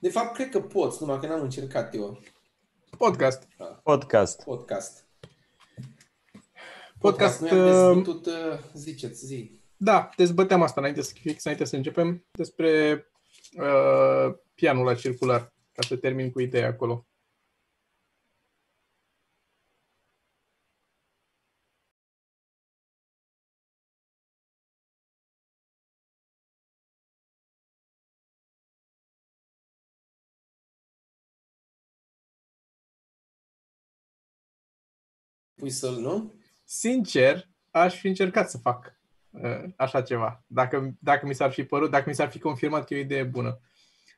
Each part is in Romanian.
De fapt, cred că poți, numai că n-am încercat eu. Podcast. Podcast. Podcast. Podcast, Noi am uh, dezbătut, uh, ziceți, zi. Da, dezbăteam asta înainte să, fix înainte să începem despre uh, pianul la circular, ca să termin cu ideea acolo. Pui să-l, nu? Sincer, aș fi încercat să fac uh, așa ceva, dacă, dacă mi s-ar fi părut, dacă mi s-ar fi confirmat că e o idee bună.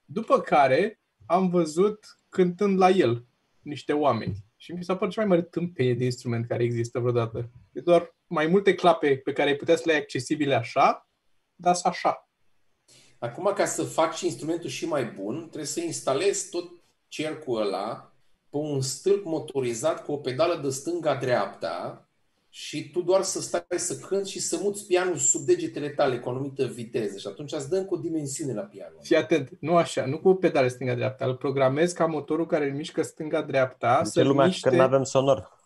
După care am văzut cântând la el niște oameni și mi s-a părut cea mai mare tâmpenie de instrument care există vreodată. E doar mai multe clape pe care ai putea să le ai accesibile așa, dar să așa. Acum, ca să faci instrumentul și mai bun, trebuie să instalezi tot cercul ăla pe un stâlp motorizat cu o pedală de stânga-dreapta și tu doar să stai să cânti și să muți pianul sub degetele tale cu o anumită viteză și atunci îți dă încă o dimensiune la piano. Fii atent, nu așa, nu cu pedale stânga-dreapta, îl programezi ca motorul care îl mișcă stânga-dreapta Zice să lumea miște... că nu avem sonor.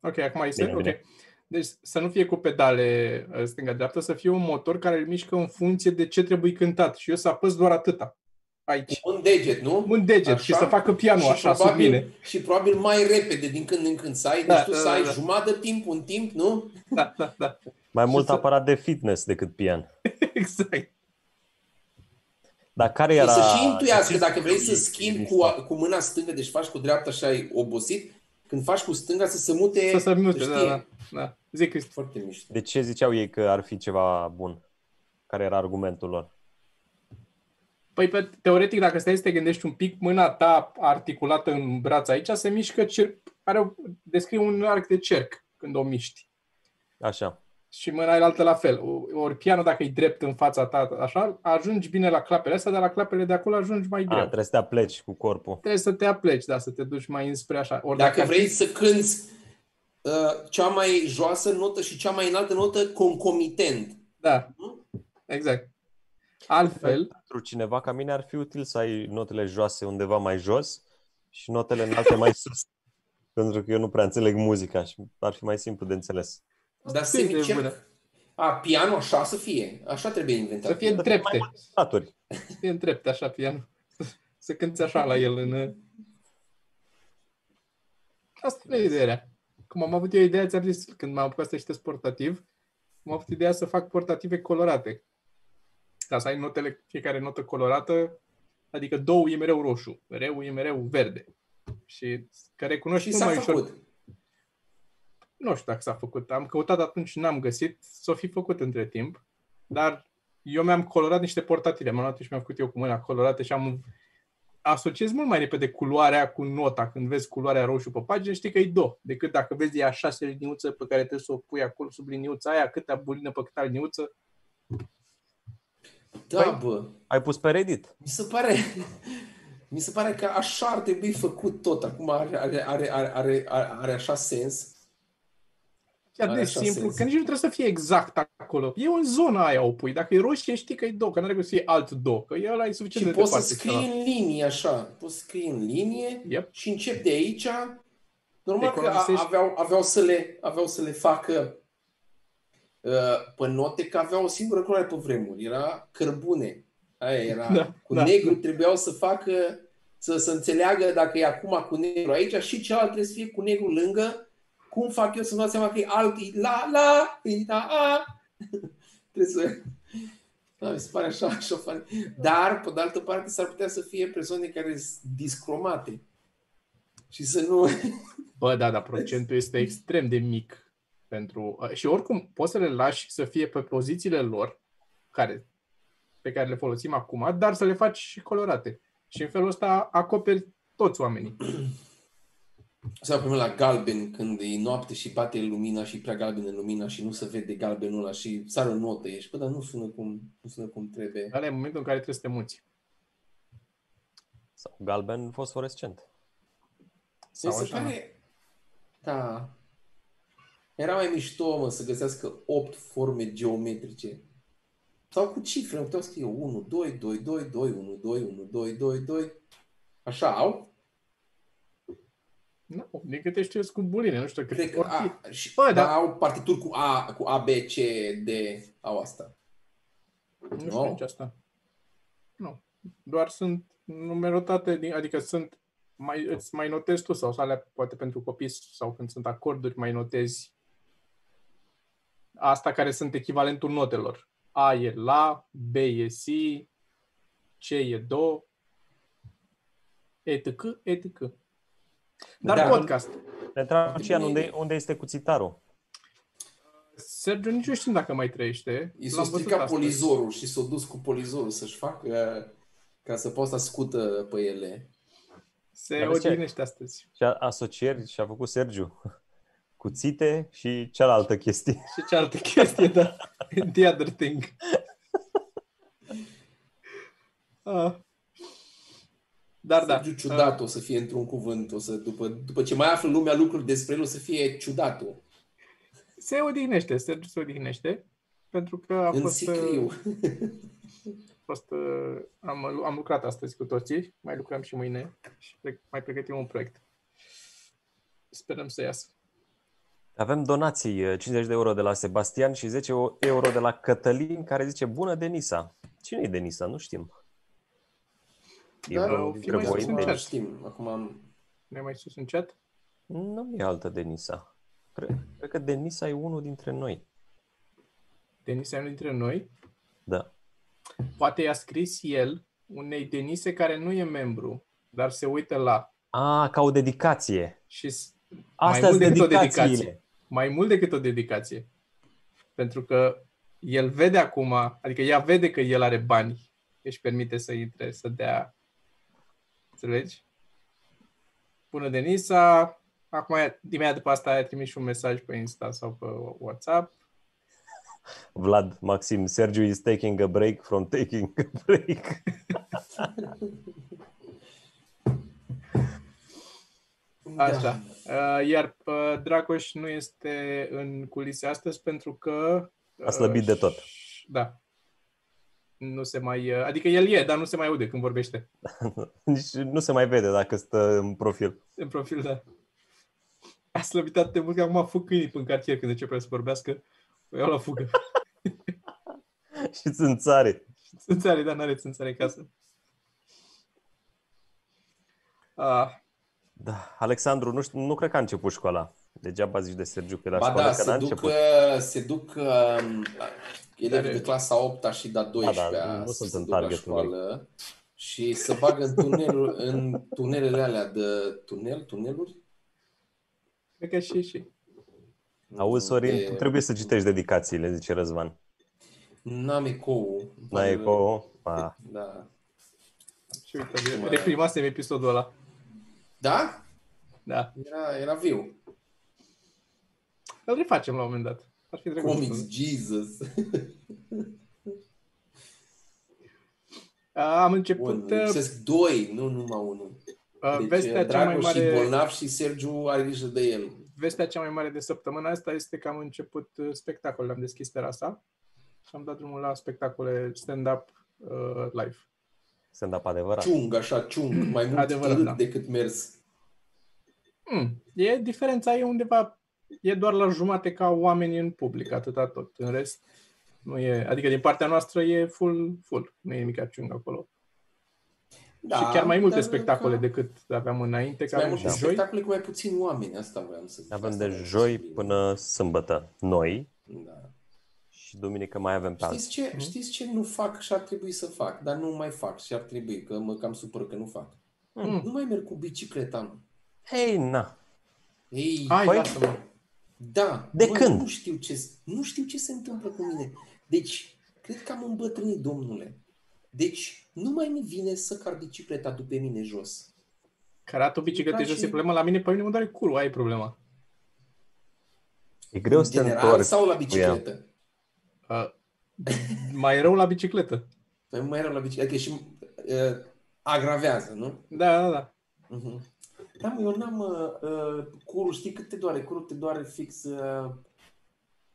Ok, acum este? Bine, ok. bine. Deci să nu fie cu pedale uh, stânga-dreapta, să fie un motor care îl mișcă în funcție de ce trebuie cântat și eu să apăs doar atâta. Aici. Un deget, nu? Un deget Așa? și să facă pianul și așa sub probabil, mine. Și probabil mai repede din când în când să ai. Deci Da, tu da, să da, ai da. jumătate de timp, un timp, nu? Da, da, da. Mai Și mult să- aparat de fitness decât pian. Exact. Dar care Era... era... Să și intuiască ce dacă vrei să sistem schimbi există? cu, cu mâna stângă, deci faci cu dreapta și ai obosit, când faci cu stânga să se mute, Să se mute, să da, știe. da, da. Zic, Cristi. Foarte mișto. De ce ziceau ei că ar fi ceva bun? Care era argumentul lor? Păi, pe, teoretic, dacă stai să te gândești un pic, mâna ta articulată în braț aici se mișcă, cer... are o... descrie un arc de cerc când o miști. Așa. Și mâna altă la fel. O- Ori pianul, dacă e drept în fața ta, așa, ajungi bine la clapele astea, dar la clapele de acolo ajungi mai A, greu. trebuie să te apleci cu corpul. Trebuie să te apleci, da, să te duci mai înspre așa. Ori Dacă ar fi- vrei să cânți uh, cea mai joasă notă și cea mai înaltă notă concomitent. Da, exact. Altfel, Pentru cineva ca mine ar fi util să ai notele joase undeva mai jos și notele înalte mai sus. Pentru că eu nu prea înțeleg muzica și ar fi mai simplu de înțeles. Dar Asta e idee semicerc. bună. A, piano așa să fie. Așa trebuie inventat. să fie în trepte. Staturi. Să fie în trepte, așa, pianul. Să cânti așa la el în... Asta e ideea. Cum am avut eu ideea, ți-am zis, când m-am apucat să citesc portativ, am avut ideea să fac portative colorate. Ca să ai notele, fiecare notă colorată, adică două e mereu roșu, mereu e mereu verde. Și că recunoști Și mult s-a mai ușor. făcut. Nu știu dacă s-a făcut. Am căutat atunci, n-am găsit. S-o fi făcut între timp. Dar eu mi-am colorat niște portative. M-am luat și mi-am făcut eu cu mâna colorată și am asociez mult mai repede culoarea cu nota. Când vezi culoarea roșu pe pagină, știi că e do. Decât dacă vezi ea șase liniuță pe care trebuie să o pui acolo sub liniuța aia, câtea bulină pe câta liniuță. Da, Păi- bă. Ai pus pe Reddit? Mi se pare... Mi se pare că așa ar trebui făcut tot. Acum are, are, are, are, are, are așa sens. Chiar Are de așa simplu, sens. că nici nu trebuie să fie exact acolo. E în zona aia o pui. Dacă e roșie, știi că e do, că nu are cum să fie alt do, că e ăla e suficient Și de poți să departe. scrii în linie așa. Poți să scrii în linie Yep. și încep de aici. Normal că a- Economisești. aveau, aveau, să le, aveau să le facă uh, pe note, că aveau o singură culoare pe vremuri. Era cărbune. Aia era. Da, cu da, negru trebuiau să facă, să, să înțeleagă dacă e acum cu negru aici și celălalt trebuie să fie cu negru lângă. Cum fac eu să-mi dau seama că e alt, e la, la, e la, a. trebuie să... Da, mi se pare așa, așa fain. Dar, pe de altă parte, s-ar putea să fie persoane care sunt discromate. Și să nu... Bă, da, dar procentul este extrem de mic pentru... Și oricum, poți să le lași să fie pe pozițiile lor, care, pe care le folosim acum, dar să le faci și colorate. Și în felul ăsta acoperi toți oamenii. Sau primul la galben, când e noapte și bate lumina și e prea galbenă lumina și nu se vede galbenul ăla și sară o notă, ești, bă, dar nu sună cum, nu sună cum trebuie. Ăla e momentul în care trebuie să te muți. Sau galben fosforescent. Sau Mi se așa. pare... Da. Era mai mișto, mă, să găsească opt forme geometrice. Sau cu cifre, puteau scrie 1, 2, 2, 2, 2, 1, 2, 1, 2, 2, 2. Așa au? Nu, din câte știu, sunt cu buline, nu știu cât. Cred că oricum. a, și, Bă, Bă, da. dar au partituri cu A, cu A, B, C, D, au asta. Nu știu Nu. nici asta. Nu. Doar sunt numerotate, din, adică sunt mai, îți mai notezi tu sau alea poate pentru copii sau când sunt acorduri mai notezi asta care sunt echivalentul notelor. A e la, B e si, C e do, etc, etc. Dar Da. podcast. Ne întreabă Cian unde, unde este cuțitarul. Sergiu nici nu știu dacă mai trăiește. I s-a L-am văzut stricat astăzi. polizorul și s-a dus cu polizorul să-și facă ca să poată să scută pe ele. Se Dar vezi ce? odihnește astăzi. Și a asocieri și a făcut Sergiu. Cuțite și cealaltă chestie. Și cealaltă chestie, da. The other thing. Ah. Dar da. Sergiu ciudat o să fie într-un cuvânt, o să, după, după ce mai află lumea lucruri despre el, o să fie ciudatul. Se odihnește, Sergiu se odihnește. Pentru că a în fost, sicriu. a fost uh, am, am lucrat astăzi cu toții, mai lucrăm și mâine și pre- mai pregătim un proiect. Sperăm să iasă. Avem donații, eh, 50 de euro de la Sebastian și 10 euro de la Cătălin, care zice, bună Denisa. Cine e Denisa? Nu știm. E Dar unul o dintre fi mai voi, sus în Denis? chat. știm. Acum am... Ne mai sus în chat? Nu e altă Denisa. Cred, cred că Denisa e unul dintre noi. Denis e unul dintre noi. Da. Poate i-a scris el unei Denise care nu e membru, dar se uită la A, ca o dedicație. și s- Astea mult sunt decât o dedicațiile. dedicație. Mai mult decât o dedicație. Pentru că el vede acum, adică ea vede că el are bani, își permite să intre, să dea. Înțelegi? Bună, Denisa! Acum, imediat după asta, ai trimis și un mesaj pe Insta sau pe WhatsApp. Vlad, Maxim, Sergiu is taking a break from taking a break. Așa. Uh, Iar uh, Dracoș nu este în culise astăzi pentru că... A slăbit de tot. Da. Nu se mai... uh, Adică el e, dar nu se mai aude când vorbește. Nici nu se mai vede dacă stă în profil. În profil, da. A slăbit atât de mult că acum fug câinii în cartier când începe să vorbească. O iau la fugă. Și țânțare. Țânțare, dar n-are țânțare în casă. Ah, Da. Alexandru, nu, știu, nu cred că a început școala. Degeaba zici de Sergiu că e la Ba școală, da, că n-a se duc, început. uh, se duc um, elevii Care- de clasa 8 și da 12 da, nu să sunt se în ducă la targetul lui. școală și să bagă în, tunelul, în tunelele alea de tunel, tuneluri. cred că și și. Auzi, Sorin, De- tu trebuie să citești dedicațiile, zice Răzvan. N-am ecou. N-ai eco? A, Da. Și uite, reprimasem episodul ăla. Da? Da. Era, era viu. Îl refacem la un moment dat. Ar fi drăguț. Comics, Jesus. Ah, Am început Bun, uh, lipsesc doi, nu numai unul. uh, Deci, vestea cea mai Dragoș și mare... bolnav și Sergiu are grijă de el. vestea cea mai mare de săptămâna asta este că am început uh, spectacole, am deschis terasa și am dat drumul la spectacole stand-up uh, live. Stand-up adevărat. Ciung, așa, ciung, mai mult Adevărat, târât da. decât mers. Mm, e, diferența e undeva, e doar la jumate ca oamenii în public, atâta tot. În rest, nu e, adică din partea noastră e full, full, nu e nimic ciung acolo. Da, și chiar mai multe dar spectacole ca- decât aveam înainte, că mai aveam multe și joi. spectacole cu mai puțini oameni, asta vreau să zic. Avem Asta de vreau să joi spun. până sâmbătă noi Da. Și duminică mai avem pe Știți alții. ce, știți ce nu fac și ar trebui să fac, dar nu mai fac și ar trebui, că mă cam supăr că nu fac. Mm. Nu mai merg cu bicicleta, mă. Hei, na! Ei, Hai, Păi- lasă-mă. Da. De bă, când? Nu știu, ce, nu știu ce se întâmplă cu mine. Deci, cred că am îmbătrânit, domnule. Deci, nu mai mi vine să car bicicleta după mine jos. Caratul biciclete Ca jos și- e problema, la mine pe mine mă doare curul, aia e problema. E greu În să te general întorci. sau la cu ea. bicicletă? Uh, mai rău la bicicletă. Păi mai rău la bicicletă, că și uh, agravează, nu? Da, da, da. Uh-huh. Da, mă, eu n-am uh, uh, curul, știi cât te doare? Curul te doare fix uh,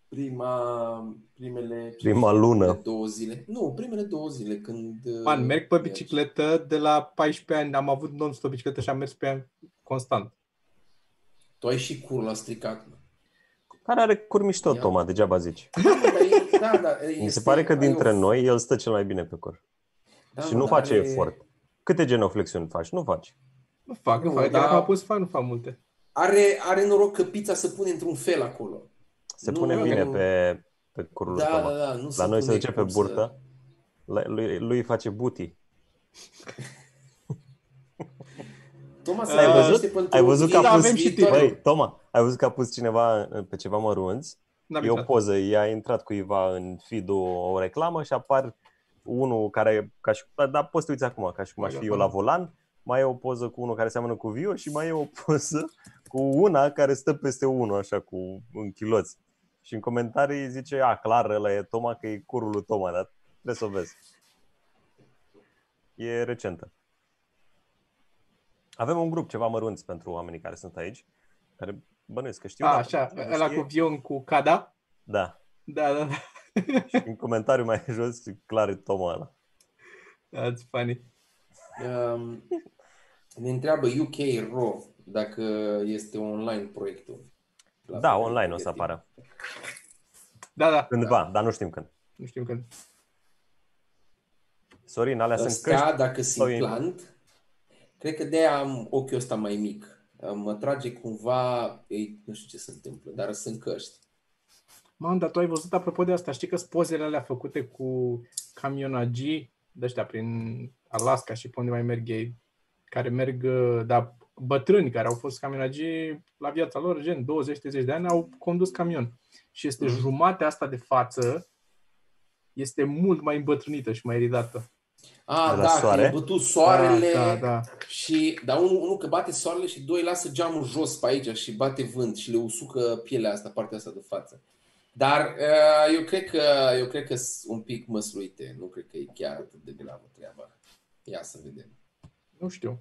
prima, primele Prima lună. primele două zile. Nu, primele două zile când... uh, Man, merg pe mergi. bicicletă de la 14 ani, am avut non-stop bicicletă și am mers pe ea constant. Tu ai și curul la stricat. mă. Care are cur mișto, Ia. Toma, degeaba zici. Da, mă, dar e, da, da, Mi se este- pare că ai dintre o- noi el stă cel mai bine pe cur. da, și mă, nu dar face are- efort. Câte genoflexiuni faci? Nu faci. Nu fac, nu, Nu, fac. dar- Dacă m-a pus să fac, nu fac multe. Are, are noroc că pizza se pune într-un fel acolo. Se Nu, pune nu, bine nu. pe, pe curul lui Da, Toma. da, da. Nu La noi se pune duce pe cum să- burtă. La- Lui, lui îi face buti. Toma se Ai pregătește văzut? pentru Ai văzut că a viitor- pus- avem și viitorul. Băi, Toma, ai văzut că a pus cineva pe ceva mărunți? N-am E o intrat. poză, i-a intrat cuiva în feed o reclamă și apar unul care, ca și, da, da, poți să te uiți acum, ca și cum aș fi eu la volan, mai e o poză cu unul care seamănă cu Vio și mai e o poză cu una care stă peste unul, așa, cu în chiloți. Și în comentarii zice, a, clar, ăla e Toma, că e curul lui Toma, dar trebuie să o vezi. E recentă. Avem un grup ceva mărunți pentru oamenii care sunt aici, care bănuiesc că știu. A, dar așa, nu ăla știe. cu Vion cu Cada. Da. Da, da, da. Și în comentariu mai jos, clar e Toma ăla. That's funny. Um, ne întreabă UK Raw dacă este online proiectul. La Da, fel, online o să pregătim. apară. Da, da. Cândva, dar nu știm când. Nu știm când. Sorin, alea sunt Astea, căști. dacă sau sunt e- plant, cred că de-aia am ochiul ăsta mai mic. Mă trage cumva, ei, nu știu ce se întâmplă, dar sunt căști. Mamă, dar tu ai văzut apropo de asta, știi că sunt pozele alea făcute cu camionagii de ăștia prin Alaska și pe unde mai merg ei, care merg, uh, da, bătrâni care au fost camionagii la viața lor, gen 20-30 de ani, au condus camion. Și este Mhm. jumatea asta de față, este mult mai îmbătrânită și mai ridată. A, De la da, soare? că e bătut soarele Da, da, da. și, dar unul, unul că bate soarele și doi lasă geamul jos pe aici și bate vânt și le usucă pielea asta, partea asta de față. Dar uh, eu cred că eu cred că sunt un pic măsluite, nu cred că e chiar atât de gravă treaba. Ia să vedem. Nu știu.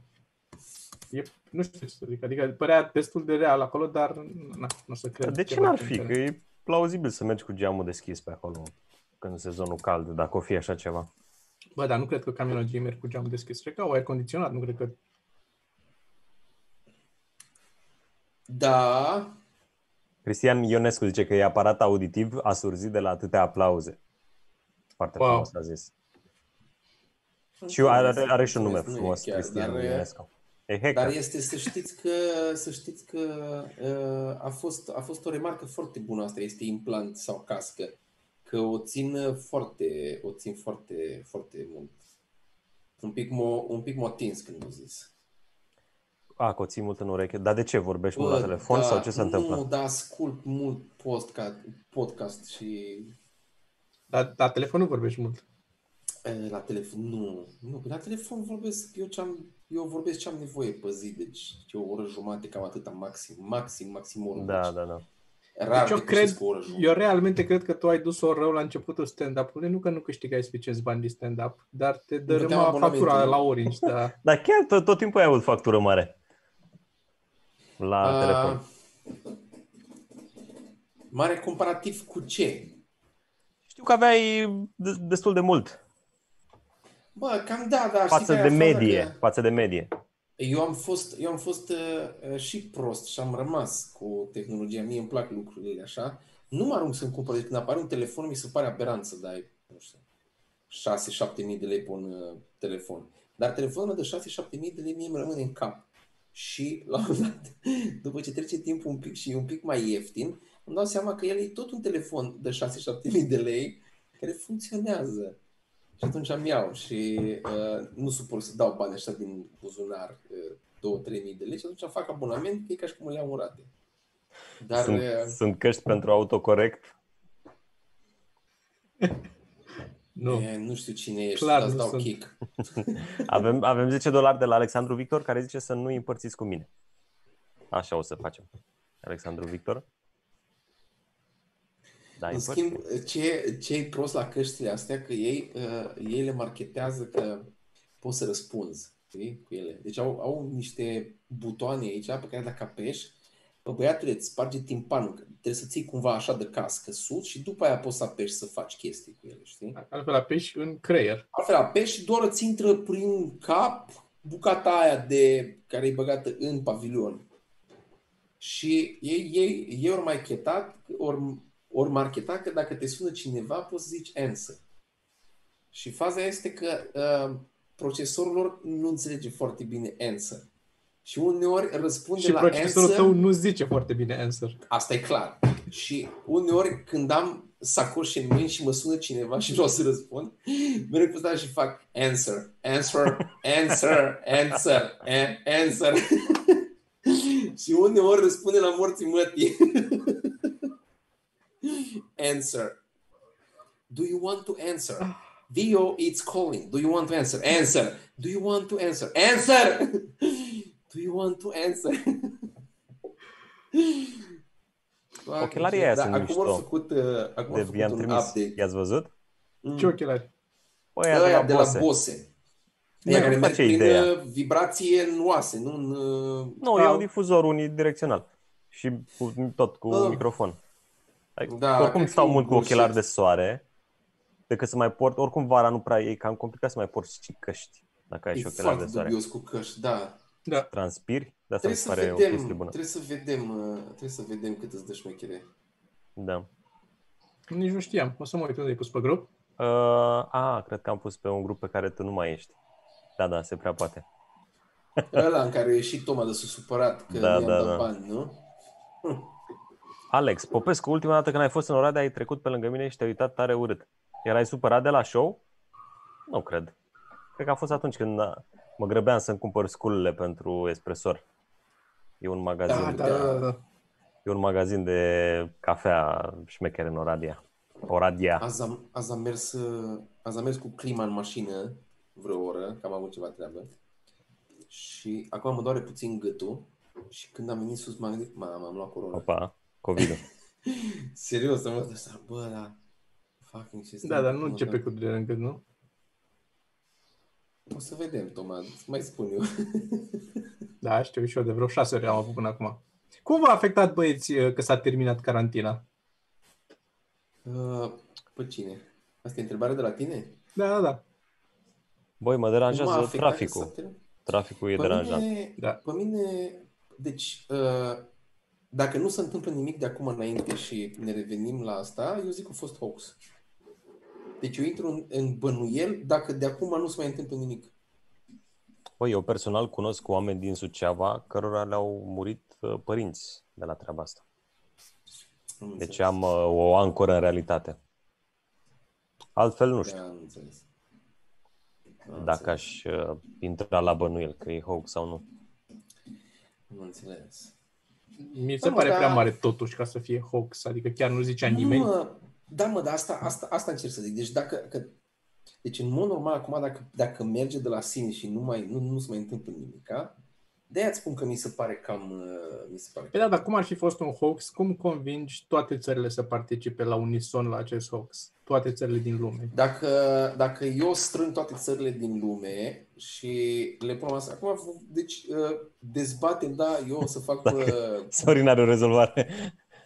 E, nu știu ce să zic. Adică părea destul de real acolo, dar na, nu o să cred. De ce ceva n-ar ce fi? Că înțeleg. e plauzibil să mergi cu geamul deschis pe acolo când sezonul cald, dacă o fi așa ceva. Bă, dar nu cred că camionagii merg cu geamul deschis. Cred că au aer condiționat, nu cred că... Da, Cristian Ionescu zice că e aparat auditiv asurzit de la atâtea aplauze. Foarte Wow. frumos a zis. Și are, are și un nume Nu e frumos, chiar, Cristian dar, Ionescu. E hacker. Dar este să știți că, să știți că uh, a, fost, a fost o remarcă foarte bună asta, este implant sau cască, că o țin foarte, o țin foarte, foarte mult. Un pic m-o, un pic m-a atins când am zis. A, că o ții mult în ureche. Dar de ce? Vorbești mult la telefon da, sau ce se întâmplă? Nu, dar ascult mult podcast, podcast și Dar la telefon nu vorbești mult. e, la telefon, nu, nu, la telefon vorbesc, eu, ce-am, eu vorbesc ce am nevoie pe zi, deci e o oră jumate, cam atâta maxim, maxim, maxim o oră. Da, deci, da, da. Rar Deci eu depășesc cred- o oră jumate. Eu realmente cred că tu ai dus-o rău la începutul stand-up-ului. Nu că nu câștigai suficienți bani de stand-up, dar te plăteam dărâma abonamentul. factura la Orange. Da. Dar chiar tot, tot timpul ai avut factură mare. La A, telefon. Mare comparativ cu ce? Știu că aveai de- destul de mult Bă, cam da, dar știi față care de a fost medie. dacă- Față de medie. Eu am fost, eu am fost uh, uh, și prost și am rămas cu tehnologia. Mie îmi plac lucrurile așa. Nu mă arunc să-mi cumpăr. Deci când apare un telefon, mi se pare aberant să dai, nu știu, 6-7 mii de lei pe un uh, telefon. Dar telefonul de 6-7 mii de lei mie îmi rămâne în cap. Și la un moment dat, după ce trece timpul un pic și e un pic mai ieftin, îmi dau seama că el e tot un telefon de 6-7 mii de lei care funcționează. Și atunci am iau și uh, nu suport să dau bani așa din buzunar, uh, 2-3 mii de lei și atunci fac abonament, că e ca și cum îl iau în rate. Dar Sunt, uh, sunt căști pentru autocorect. Nu. e, nu știu cine ești, Clar, dar îți nu dau sunt. kick. Avem, avem 10 dolari de la Alexandru Victor care zice să nu îi împărțiți cu mine. Așa o să facem. Alexandru Victor. Da, În împărți. schimb, ce, ce e prost la căștile astea, că ei, uh, ei le marketează că poți să răspunzi știi, cu ele. Deci au, au niște butoane aici pe care dacă apeși, Bă, băiatule, îți sparge timpanul, că trebuie să ții cumva așa de cască sus și după aia poți să apeși să faci chestii cu ele, știi? Altfel apeși în creier. Altfel apeși și doar îți intră prin cap bucata aia de, care e băgată în pavilion. Și ei, ei, ei ori mai chetat, ori, ori marketat că dacă te sună cineva, poți să zici answer. Și faza este că uh, procesorul lor nu înțelege foarte bine answer. Și uneori răspunde Și la procesorul answer, tău nu zice foarte bine answer. Asta e clar. Și uneori când am sacoșe în mâini și mă sună cineva și vreau să răspund, mereu cu asta și fac answer, answer, answer, answer, a- answer. și uneori răspunde la morții mătii. answer. Do you want to answer? Vio, it's calling. Do you want to answer? Answer. Do you want to answer? Answer. Do you want to answer? Ochelarii aia da, sunt acum mișto. au făcut, uh, acum De au făcut vi-am un trimis. update. I-ați văzut? Ce ochelari? Păi aia de Aia la de la Bose. Bose. Nu Aia care îmi merg place prin ideea. uh, vibrație în oase, nu în... uh, Nu, e un difuzor unidirecțional. Și cu, tot cu Ah. microfon. Adică, Da, oricum cred stau că e mult cu bullshit. ochelari de soare, decât să mai port, oricum vara nu prea e cam complicat să mai porți și căști, dacă ai E și ochelari de foarte soare. dubios cu căști, da. Da. Transpiri, de asta mi Trebuie se să, pare o vedem, chestie bună. trebuie să vedem, uh, trebuie să vedem cât îți dă șmechere. Da. Nici nu știam. O să mă uit unde ai pus pe grup. Uh, a, cred că am pus pe un grup pe care tu nu mai ești. Da, da, se prea poate. Ăla în care e și Toma de sus supărat că Da, nu da, i-am da. dat bani, nu? Alex, Popescu, ultima dată când ai fost în Oradea, ai trecut pe lângă mine și te-ai uitat tare urât. Erai supărat de la show? Nu cred. Cred că a fost atunci când a, mă grăbeam să-mi cumpăr sculele pentru espresor. E un magazin, Da, Da, da, da. da. e un magazin de cafea șmecher în Oradea. Oradea. Azi am, azi am, mers, uh, azi am mers cu clima în mașină vreo oră, că am avut ceva treabă. Și acum mă doare puțin gâtul și când am venit sus m-am gândit, mamă, am luat corona. Opa, covid Serios, am luat asta, bă, da. Fucking ce Da, dar nu mă începe doare. cu de rând, nu? O să vedem, Toma, îți mai spun eu. Da, știu și eu, de vreo șase ori am avut până acum. Cum v-a afectat băieți uh, că s-a terminat carantina? Uh, pe cine? Asta e întrebarea de la tine? Da, da, da. Băi, mă Cum a deranjează afectat traficul. că s-a terminat? Traficul e Pe deranjant. mine, Da. pe mine, deci, uh, dacă nu se întâmplă nimic de acum înainte și ne revenim la asta, eu zic că a fost hoax. Deci eu intru în, în bănuiel dacă de acum nu se mai întâmplă nimic. Băi, eu personal cunosc oameni din Suceava cărora le-au murit uh, părinți de la treaba asta. Am Deci înțeles. am uh, o ancoră în realitate. Altfel nu Da, știu am înțeles. Am dacă înțeles. aș uh, intra la bănuiel că e hoax sau nu. Am înțeles. Mi se Da, mă, pare dar- prea mare totuși ca să fie hoax, adică chiar nu zicea nimeni. Nu, mă, da, mă, dar asta, asta, asta încerc să zic. Deci dacă, că, deci în mod normal acum dacă, dacă merge de la sine și nu, mai, nu, nu se mai întâmplă nimic, de aia spun că mi se pare cam, uh, mi se pare Păi da, dar cum ar fi fost un hoax, cum convingi toate țările să participe la unison la acest hoax? Toate țările din lume. Dacă, dacă eu strâng toate țările din lume și le pun asta, acum, deci uh, dezbatem, da, eu o să fac... Uh, Sorin are o rezolvare.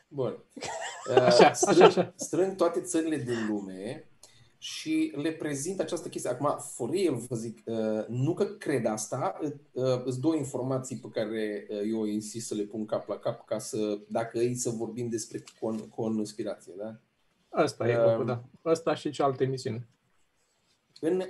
bun. Uh, Așa, strâng, așa, așa. strâng toate țările din lume și le prezint această chestie. Acum, for real, vă zic, uh, nu că cred asta, uh, îți două informații pe care uh, eu insist să le pun cap la cap ca să, dacă ei să vorbim despre con- conspirație, da? Asta e, Um, locul, da. Asta și cealaltă emisiune. În,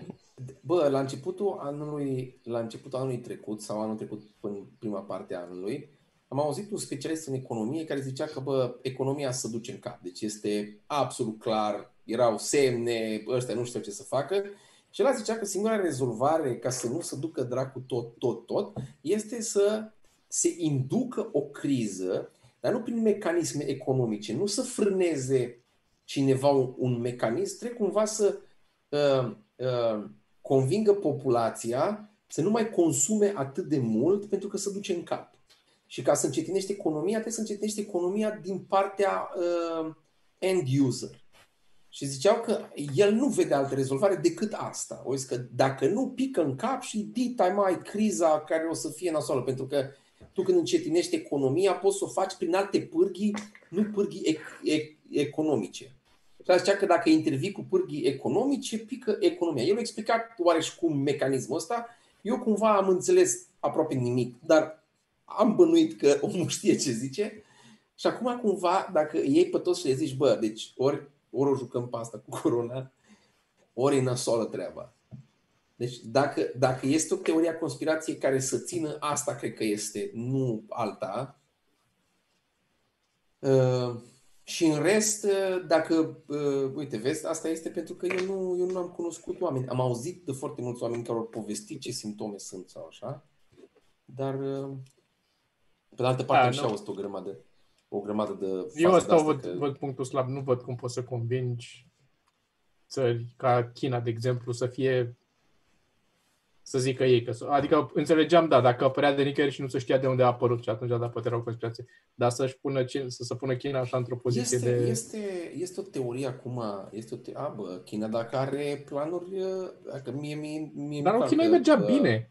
bă, la începutul anului, la începutul anului trecut sau anul trecut în prima parte a anului, am auzit un specialist în economie care zicea că, bă, economia se duce în cap. Deci este absolut clar, erau semne, ăștia nu știu ce să facă. Și el zicea că singura rezolvare ca să nu se ducă dracu tot, tot, tot, este să se inducă o criză, dar nu prin mecanisme economice, nu să frâneze cineva un, un mecanism, trebuie cumva să uh, uh, convingă populația să nu mai consume atât de mult pentru că se duce în cap. Și ca să încetinește economia, trebuie să încetinește economia din partea uh, end user. Și ziceau că el nu vede altă rezolvare decât asta. O zis că dacă nu pică în cap și dita mai criza care o să fie nasoală, pentru că tu când încetinești economia, poți să o faci prin alte pârghii, nu pârghii ec- ec- economice. Și zicea că dacă intervii cu pârghii economice, pică economia. El a explicat oareși cum mecanismul ăsta. Eu cumva am înțeles aproape nimic, dar am bănuit că omul știe ce zice. Și acum cumva, dacă iei pe toți și le zici, bă, deci ori, ori o jucăm pe asta cu corona, ori e nasoală treaba. Deci dacă, dacă este o teorie a conspirației care să țină, asta cred că este, nu alta. Uh, și în rest, uh, dacă, uh, uite, vezi, asta este pentru că eu nu, eu nu am cunoscut oameni. Am auzit de foarte mulți oameni care au povestit ce simptome sunt sau așa, dar uh, pe de altă parte Da, am și nu. auzit o grămadă, o grămadă de Eu faze asta o de-astea văd, că- văd punctul slab. Nu văd cum poți să convingi țări ca China, de exemplu, să fie să zică ei că s- Adică înțelegeam, da, dacă apărea de nicăieri și nu se știa de unde a apărut și atunci da, poate era o conspirație. Dar să-și pună, Cin- să se pună China așa într-o poziție Este, de... este, este o teorie acum, este o te- a, bă, China dacă are planuri, uh, dacă mie, mie, mie Dar mi în China îi parcă, mergea uh, bine.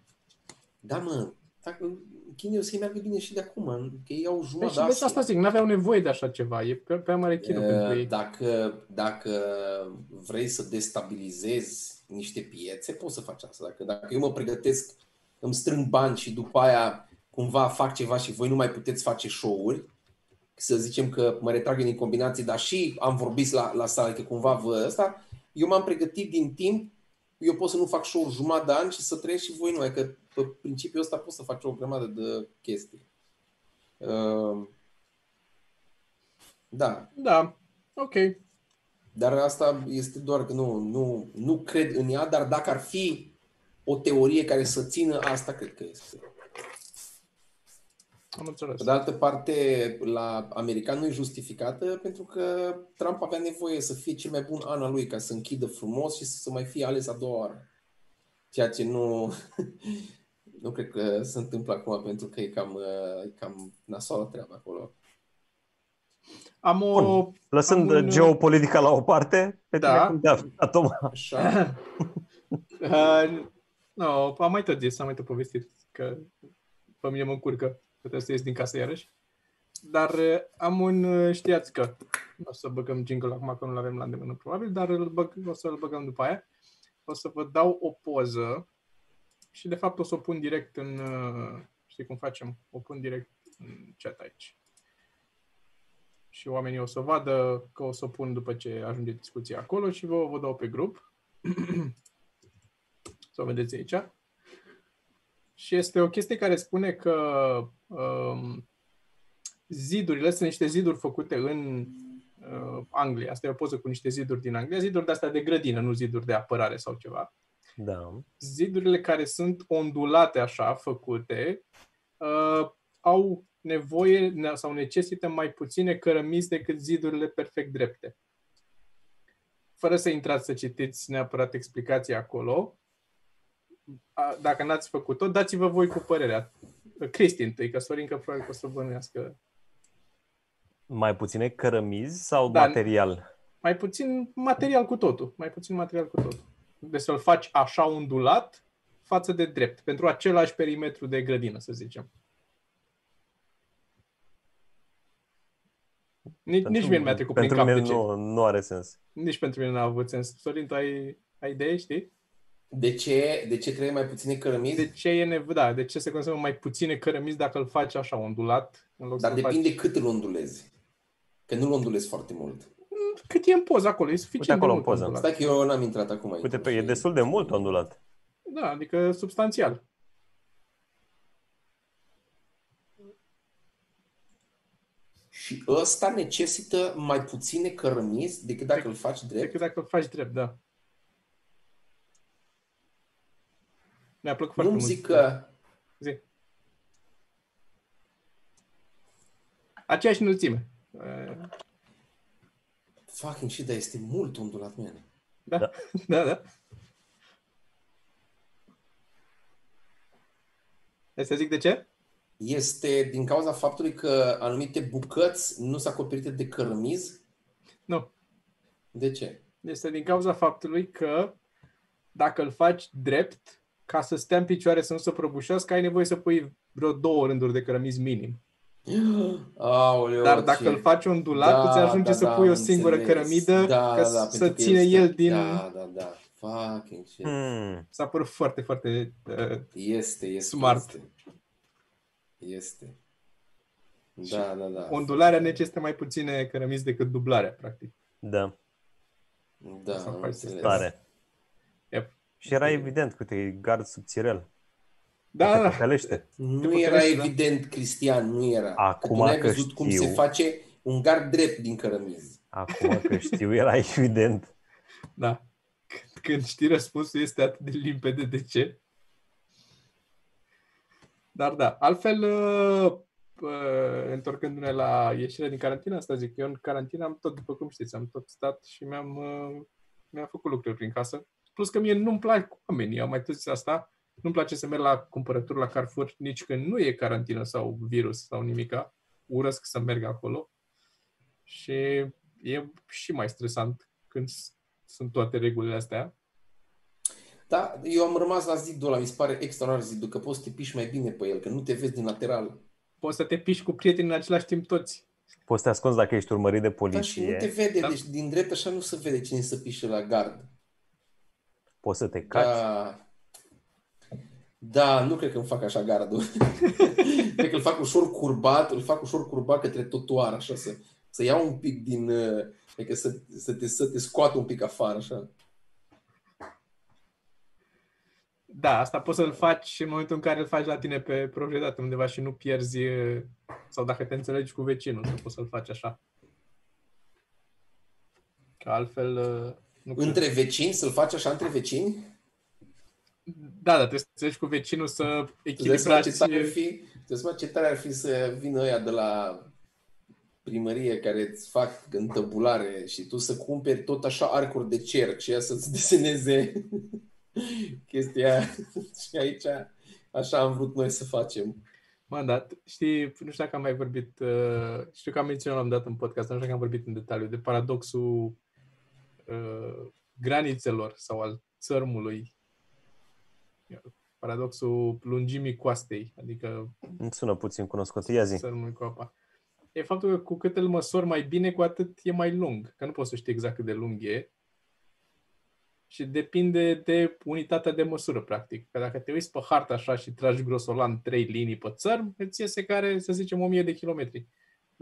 Da, mă, dacă China o să-i meargă bine și de acum, că ei au Deci, jumătate. vezi, asta zic, n-aveau nevoie de așa ceva. E pe, pe mare chinul pentru ei. Dacă, dacă vrei să destabilizezi niște piețe, poți să faci asta. Dacă, dacă eu mă pregătesc, îmi strâng bani și după aia cumva fac ceva și voi nu mai puteți face show-uri, să zicem că mă retrag din combinații, dar și am vorbit la, la sală, că cumva vă ăsta, eu m-am pregătit din timp, eu pot să nu fac show jumătate de ani și să trăiesc și voi nu, că pe principiul ăsta pot să faci o grămadă de chestii. Uh, da, Da, ok. dar asta este doar că nu, nu, nu cred în ea, dar dacă ar fi o teorie care să țină, asta cred că este. Am înțeles. Pe de altă parte, la american nu e justificată pentru că Trump avea nevoie să fie cel mai bun an al lui ca să închidă frumos și să se mai fie ales a doua oară. Ceea ce nu, nu cred că se întâmplă acum pentru că e cam, uh, e cam nasoală treaba acolo. Am o... Bun. Lăsând Am un- geopolitica la o parte, pe Da. tine cum te afli, Toma? Așa. Uh, no, am mai tot zis, am mai tot povestit că pe mine mă încurcă că trebuie să ies din casă iarăși. Dar uh, am un, uh, știați că, nu o să băgăm jingle acum că nu-l avem la îndemână probabil, dar îl băg, o să-l băgăm după aia. O să vă dau o poză și de fapt o să o pun direct în, uh, știi cum facem? O pun direct în chat aici. Și oamenii o să vadă că o să o pun după ce ajunge discuția acolo și vă, vă dau pe grup. să o vedeți aici. Și este o chestie care spune că um, zidurile sunt niște ziduri făcute în uh, Anglia. Asta e o poză cu niște ziduri din Anglia, ziduri de astea de grădină, nu ziduri de apărare sau ceva. Da. Zidurile care sunt ondulate așa, făcute, uh, au nevoie ne- sau necesită mai puține cărămizi decât zidurile perfect drepte. Fără să intrați să citiți neapărat explicația acolo, a, dacă n-ați făcut-o, dați-vă voi cu părerea. Cristi întâi, că Sorin că probabil că o să bănuiască. Mai puține cărămizi sau Da. material? Mai puțin material cu totul. Mai puțin material cu totul. Deci să-l faci așa ondulat față de drept, pentru același perimetru de grădină, să zicem. Nici, nici mie nu mi-a trecut prin pentru cap mine de ce. nu, nu are sens. Nici pentru mine n-a avut sens. Sorin, tu ai, ai idee, știi? De ce, de ce trebuie mai puține cărămizi? De ce e nevoie, da, de ce se consumă mai puține cărămizi dacă îl faci așa ondulat, în loc Dar să-l depinde faci... cât îl ondulezi. Că nu-l ondulezi foarte mult. Cât e în poză acolo, e suficient acolo de în mult poză. ondulat. Stai că eu n-am intrat acum aici. Uite, pe, e și- destul de mult ondulat. Da, adică substanțial. Și ăsta necesită mai puține cărămizi decât dacă îl faci drept. Decât dacă îl faci drept, da. Mi-a plăcut foarte Nu-mi mult. zic că Zi. Aceeași înălțime. Eh, fucking shit, dar este mult ondulat, man. Da, Da. da, da. Hai să zic de ce? Este din cauza faptului că anumite bucăți nu sunt acoperite de cărămizi. Nu. De ce? Este din cauza faptului că dacă îl faci drept, ca să stea în picioare, să nu se prăbușească, ai nevoie să pui vreo două rânduri de cărămizi minim. Aoleu, Dar dacă ce- îl faci ondulat, Da, îți ajunge da, să da, pui o am singură înțeles. cărămidă da, ca da, să pentru că ține este- el din... Da, da, da. Fucking shit. Hmm. S-a părut foarte, foarte... Uh, Este, este. Smart. Este. este. Da, da, da. ondularea necesită mai puține cărămizi decât dublarea, practic. Da, Da, Să am faci înțeles. tare. Yep. Și era evident, uite, e gard subțirel. Da, Te da, da. păcălește. Nu Te era păcălești, da. evident, Cristian, nu era. Acum că tu n-ai că văzut cum știu. se face un gard drept din cărămizi. Acum că știu, era evident. da. Când- Când știi răspunsul este atât de limpede de ce. Dar da, altfel, uh, uh, întorcându-ne la ieșirea din carantină, asta zic, eu în carantină am tot, după cum știți, am tot stat și mi-am, uh, mi-am făcut lucruri prin casă. Plus că mie nu-mi plac oamenii, am mai tot zis asta, nu-mi place să merg la cumpărături la Carrefour nici când nu e carantină sau virus sau nimica. Urăsc să merg acolo. Și e și mai stresant când s- sunt toate regulile astea. Da, eu am rămas la zidul ăla, mi se pare extraordinar zidul, că poți să te piși mai bine pe el, că nu te vezi din lateral. Poți să te piși cu prieteni în același timp toți. Poți să te ascunzi dacă ești urmărit de Da, și nu te poliție. vede, Da. deci din drept așa nu se vede cine să pișe la gard. Poți să te caci. Da. Da, nu cred că îmi fac așa gardul. cred că îl fac ușor curbat, îl fac ușor curbat către totuar, așa, să, să iau un pic din... uh, Adică să, să, te, să te scoată un pic afară, așa. Da, asta poți să-l faci în momentul în care îl faci la tine pe proprietate undeva și nu pierzi, sau dacă te înțelegi cu vecinul, să poți să-l faci așa. Că altfel... Nu cred. Între vecini, să-l faci așa între vecini? Da, da, trebuie să înțelegi cu vecinul să Tu dai seama ce echilibrați... tare ar fi, tu dai seama ce tare ar fi să vină ăia de la primărie care îți fac întăbulare și tu să cumperi tot așa arcuri de cerc și ea să-ți deseneze chestia aia. și aici așa am vrut noi să facem. Mă, da, știi, nu știu dacă am mai vorbit, uh, știu că am menționat la un dat în podcast, nu știu dacă am vorbit în detaliu, de paradoxul uh, granițelor sau al țărmului, paradoxul lungimii coastei, adică Îmi sună puțin cunoscut. Ia zi. țărmul cu apa. E faptul că cu cât îl măsori mai bine, cu atât e mai lung, că nu poți să știi exact cât de lung e. Și depinde de unitatea de măsură, practic. Că dacă te uiți pe hartă așa și tragi grosolan trei linii pe țărm, îți iese care, să zicem, 1000 de kilometri.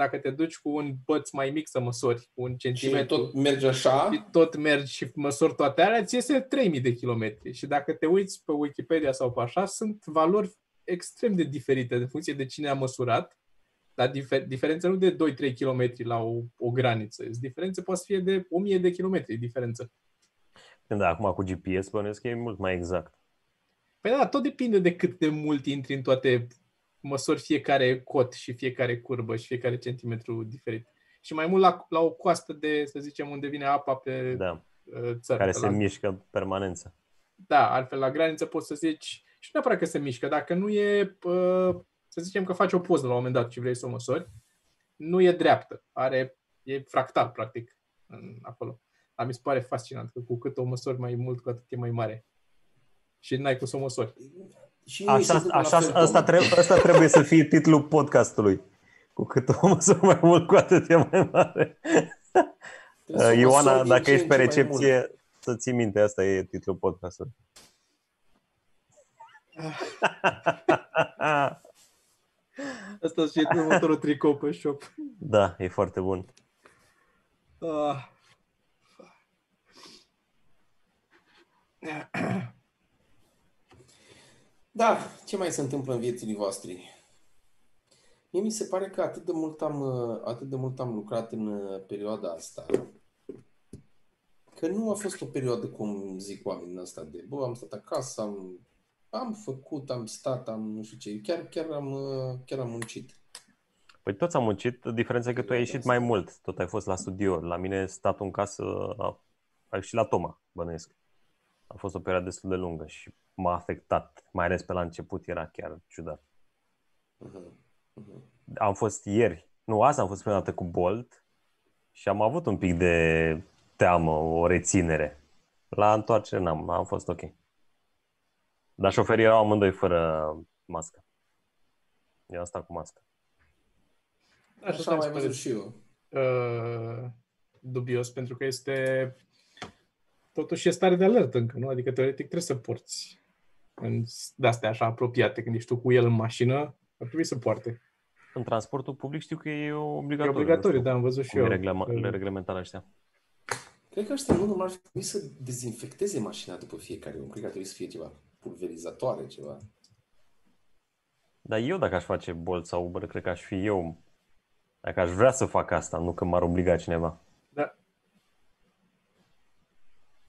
Dacă te duci cu un băț mai mic să măsori, cu un Și centimetru, tot merge așa. și tot mergi și măsori toate alea, îți iese 3000 de kilometri. Și dacă te uiți pe Wikipedia sau pe așa, sunt valori extrem de diferite în funcție de cine a măsurat, dar difer- diferența nu de 2-3 km la o, o graniță. Diferența poate să fie de 1000 de kilometri diferență. Da, acum cu GPS bănuiesc că e mult mai exact. Păi da, tot depinde de cât de mult intri în toate măsori fiecare cot și fiecare curbă și fiecare centimetru diferit. Și mai mult la, la o coastă de, să zicem, unde vine apa pe Da, uh, țară. care pe se la mișcă în permanență. Da, altfel la graniță poți să zici, și nu neapărat că se mișcă, dacă nu e, uh, să zicem că faci o poză la un moment dat și vrei să o măsori, nu e dreaptă, are, e fractal, practic, în, acolo. Dar mi se pare fascinant că cu cât o măsori mai mult, cu atât e mai mare. Și n-ai cum să o măsori. Și noi se Așa, întâmplă la așa, fel, asta, Tom. trebuie, asta trebuie să fie titlul podcastului. Cu cât o măsură mai mult, cu atât e mai mare. Trebuie să o Ioana, măsori din dacă ce ești în pe ce mai recepție, să ții minte, asta e titlul podcastului. Asta și următorul tricou pe shop. Da, e foarte bun. Ah. Da, ce mai se întâmplă în viețile voastre? Mie mi se pare că atât de mult am, uh, atât de mult am lucrat în uh, perioada asta, că nu a fost o perioadă, cum zic oamenii ăsta, de bă, am stat acasă, am, am făcut, am stat, am nu știu ce, chiar, chiar, am, uh, chiar am muncit. Păi toți am muncit, diferența e că tu ai ieșit mai mult, tot ai fost la studio. La mine statul în casă, a, a ieșit la Toma, bănuiesc. A fost o perioadă destul de lungă și m-a afectat, mai ales pe la început, era chiar ciudat. Uh-huh. Uh-huh. Am fost ieri, nu, azi am fost prima dată cu Bolt și am avut un pic de teamă, o reținere. La întoarcere n-am, am fost ok. Dar șoferii erau amândoi fără mască. Eu asta cu mască. Așa, Așa am mai văzut și eu. uh, dubios, pentru că este totuși e stare de alertă încă, nu? Adică teoretic trebuie să porți în de-astea așa apropiate, când ești tu cu el în mașină, ar trebui să poarte. În transportul public știu că e E obligatoriu. obligatoriu, nu da, știu am văzut și Cum eu. e reglama- Uh, le reglementat ăștia. Cred că ăștia nu numai ar trebui să dezinfecteze mașina după fiecare om. Cred că ar trebui să fie ceva pulverizatoare, ceva. Dar eu dacă aș face Bolt sau Uber, cred că aș fi eu. Dacă aș vrea să fac asta, nu că m-ar obliga cineva. Da.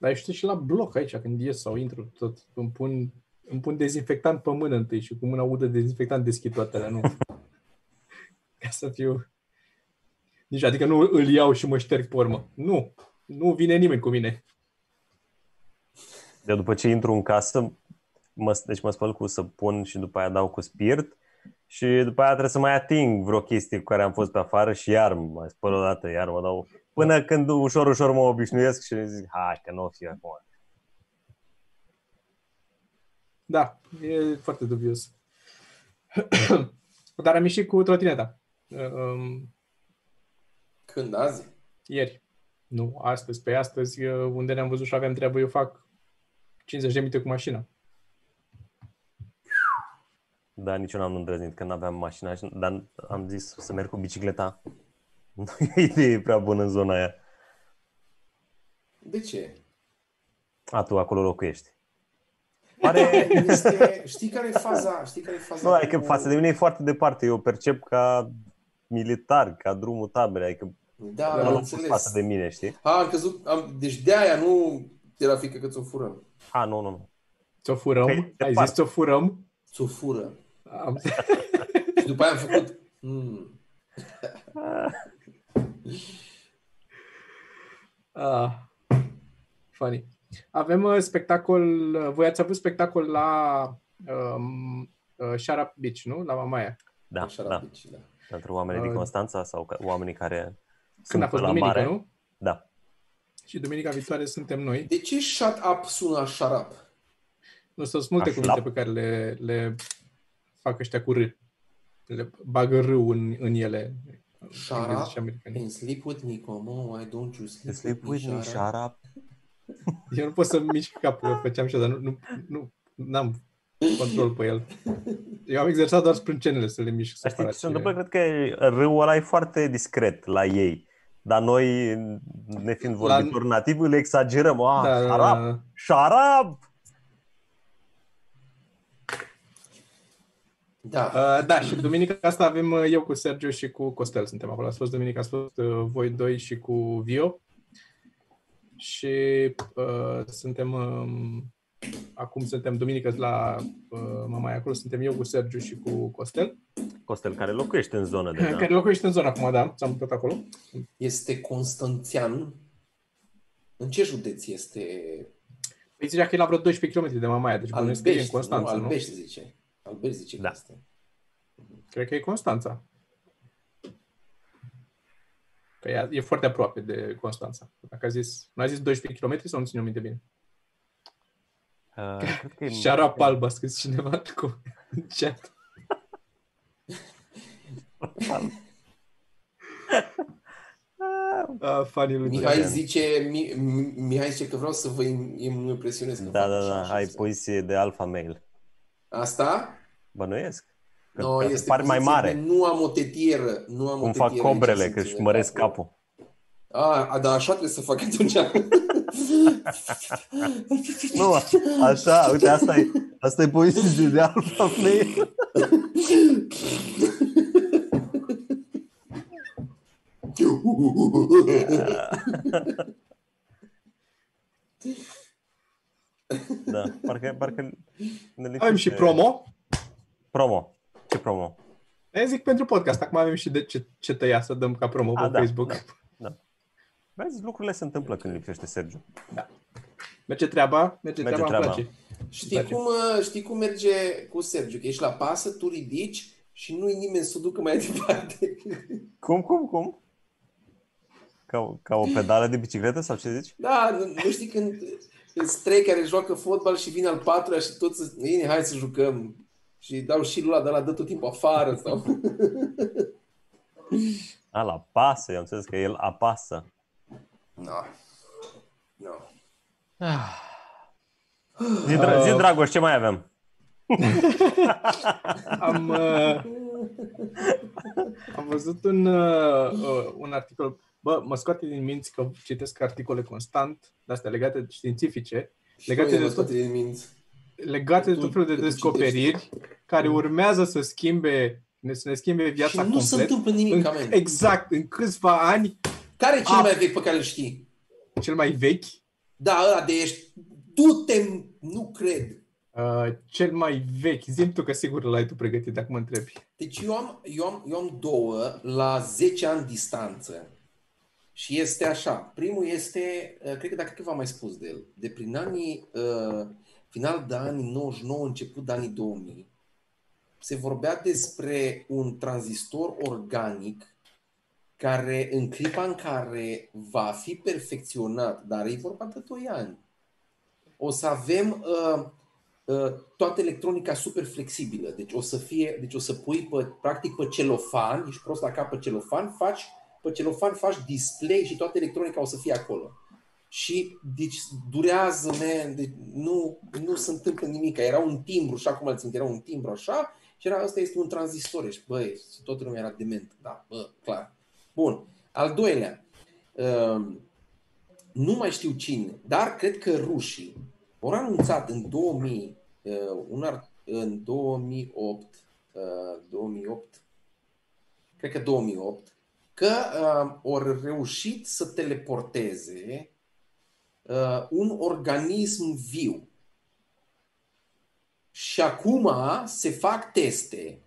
Dar eu știu și la bloc aici, când ies sau intru, tot îmi pun, îmi pun dezinfectant pe mână întâi și cu mâna udă dezinfectant deschid toate alea, nu. Ca să fiu... Nici, adică nu îl iau și mă șterg pe urmă. Nu. Nu vine nimeni cu mine. Eu după ce intru în casă, mă, deci mă spăl cu săpun și după aia dau cu spirit și după aia trebuie să mai ating vreo chestie cu care am fost pe afară și iar mă mai spăl o dată, iar mă dau până când ușor, ușor mă obișnuiesc și zic, hai că nu o fi acum. Da, e foarte dubios. Dar am ieșit cu trotineta. Um, Când azi? ieri. Nu, astăzi. Pe astăzi, uh, unde ne-am văzut și aveam treabă, eu fac 50 de minute cu mașina. Dar nici eu n-am îndrăznit când aveam mașina, și- dar am zis să merg cu bicicleta. Nu e o idee prea bună în zona aia. De ce? A, tu acolo locuiești. Pare... Este, știi care e faza? Știi care e faza? Nu, adică cu- față de mine e foarte departe. Eu o percep ca militar, ca drumul tabere. Adică Da, mă am luat înțeles. față de mine, știi? A, am căzut, am, deci de aia nu era frică că ți-o furăm. A, nu, nu, nu. Ți-o furăm? Păi, Ai departe. zis ți-o furăm? Ți-o fură. Am... Și după aia am făcut... Hmm. Ah, funny. Avem uh, spectacol, uh, voi ați avut spectacol la um, uh, Sharap Beach, nu? La Mamaia. Da, Așa da. rapid, da. Pentru oamenii din Uh, Constanța sau ca, oamenii care Când sunt a fost la duminică, mare. nu? Da. Și duminica viitoare suntem noi. De ce shut up sună șarap? Nu sunt multe Așa. cuvinte pe care le, le fac ăștia cu R. Le bagă R în, în ele. Shut Englezii up și americanii. and sleep with me, come on, why don't you sleep, Sleep with me, shut up? shut up. Eu nu pot să mișc capul, eu făceam așa, dar nu, nu, nu n-am control pe el. Eu am exersat doar sprâncenele să le mișc Dar știi separat. ce se întâmplă? Cred că râul ăla e foarte discret la ei. Dar noi, ne fiind La- vorbitori nativ, îl exagerăm. Ah, Da, șarap! Șarap! Da. Uh, da, și duminica asta avem uh, eu cu Sergiu și cu Costel suntem acolo. Ați fost duminica, ați fost uh, voi doi și cu Vio. Și uh, suntem um, acum suntem duminică la uh, Mamaia acolo, suntem eu cu Sergiu și cu Costel, Costel, care locuiește în zonă deja. care locuiește în zona acum, da, s-am mutat acolo. Este Constanțian. În ce județ este? Păi zicea că e la vreo 12 km de Mamaia, deci bănuiesc că e în Albești, Constanța, nu? nu? Albești zice. Albești zice Da. că este. Cred că e Constanța. Că e, e foarte aproape de Constanța. Dacă a zis, nu a zis 12 km sau nu ține minte bine? Uh, cred că e... Șarap alb a scris cineva cu în chat. Ah, funny lui Mihai Ciulian. zice, Mi, Mi- Mihai zice că vreau să vă im- im- impresionez. că Da, fac da, așa da, și ai asta. poziție de alfa male. Asta? Bănuiesc. Că No, ca să este pari mai poziție mare. de Nu am o tetieră. Nu am o Cum fac tetieră cobrele, aici, că își simțime. măresc Da. capul. A, a, da, așa trebuie să fac atunci. Nu, așa, uite, asta e, asta e poziție de alfa male. Da, parcă, parcă ne lipsește- Avem și promo. Promo. Ce promo? Eu zic pentru podcast. Acum avem și de ce, ce tăia să dăm ca promo A, pe da, Facebook. da. Vezi, lucrurile se întâmplă când lipsește Sergiu. Merge treaba, merge, Merge treaba, treaba. îmi place. Știi Place. cum, uh, știi cum merge cu Sergiu? Că ești la pasă, tu ridici și nu-i nimeni să o ducă mai departe. Cum, cum, cum? Ca, o- ca o pedală de bicicletă sau ce zici? Da, nu, nu știi când Sunt trei care joacă fotbal și vine al patrulea și toți, bine, hai să jucăm. Și dau și lui ăla de la dă tot timpul afară sau... A, la pasă, eu am înțeles că el apasă. No. No. Zi, dra- zi Dragoș, ce mai avem? Am, uh, am văzut un, uh, uh, un articol. Bă, mă scoate din minți că citesc articole constant, de astea legate de științifice, legate Și eu de, mă tot, scoate din minți. legate de Tu- tot felul de că tu descoperiri care urmează să schimbe ne, să ne schimbe Și viața nu se complet. întâmplă nimic, În, amen. exact, în câțiva ani, Care e cel A- mai vechi pe care îl știi? cel mai vechi, Da, ăla de ești... Du-te, nu cred. uh, cel mai vechi, zim tu că sigur l-ai tu pregătit dacă mă întrebi. Deci eu am, eu, am, eu am două la 10 ani distanță. Și este așa. Primul este, uh, cred că dacă v-am mai spus de el, de prin anii, uh, final de anii 99, început de anii 2000, se vorbea despre un tranzistor organic care în clipa în care va fi perfecționat, dar e vorba de 2 ani, o să avem uh, uh, toată electronica super flexibilă. Deci o să fie, deci o să pui pe, practic pe celofan, ești prost la cap pe celofan, faci pe celofan faci display și toată electronica o să fie acolo. Și deci durează, man, deci nu, nu se întâmplă nimic. Era un timbru, și acum îl țin, era un timbru așa, și era, ăsta este un tranzistor. Și băi, toată lumea era dement. Da, bă, clar. Bun. Al doilea, um, nu mai știu cine, dar cred că rușii au anunțat în 2000, uh, un art, în 2008, uh, 2008, cred că 2008, că uh, au reușit să teleporteze uh, un organism viu. Și acum se fac teste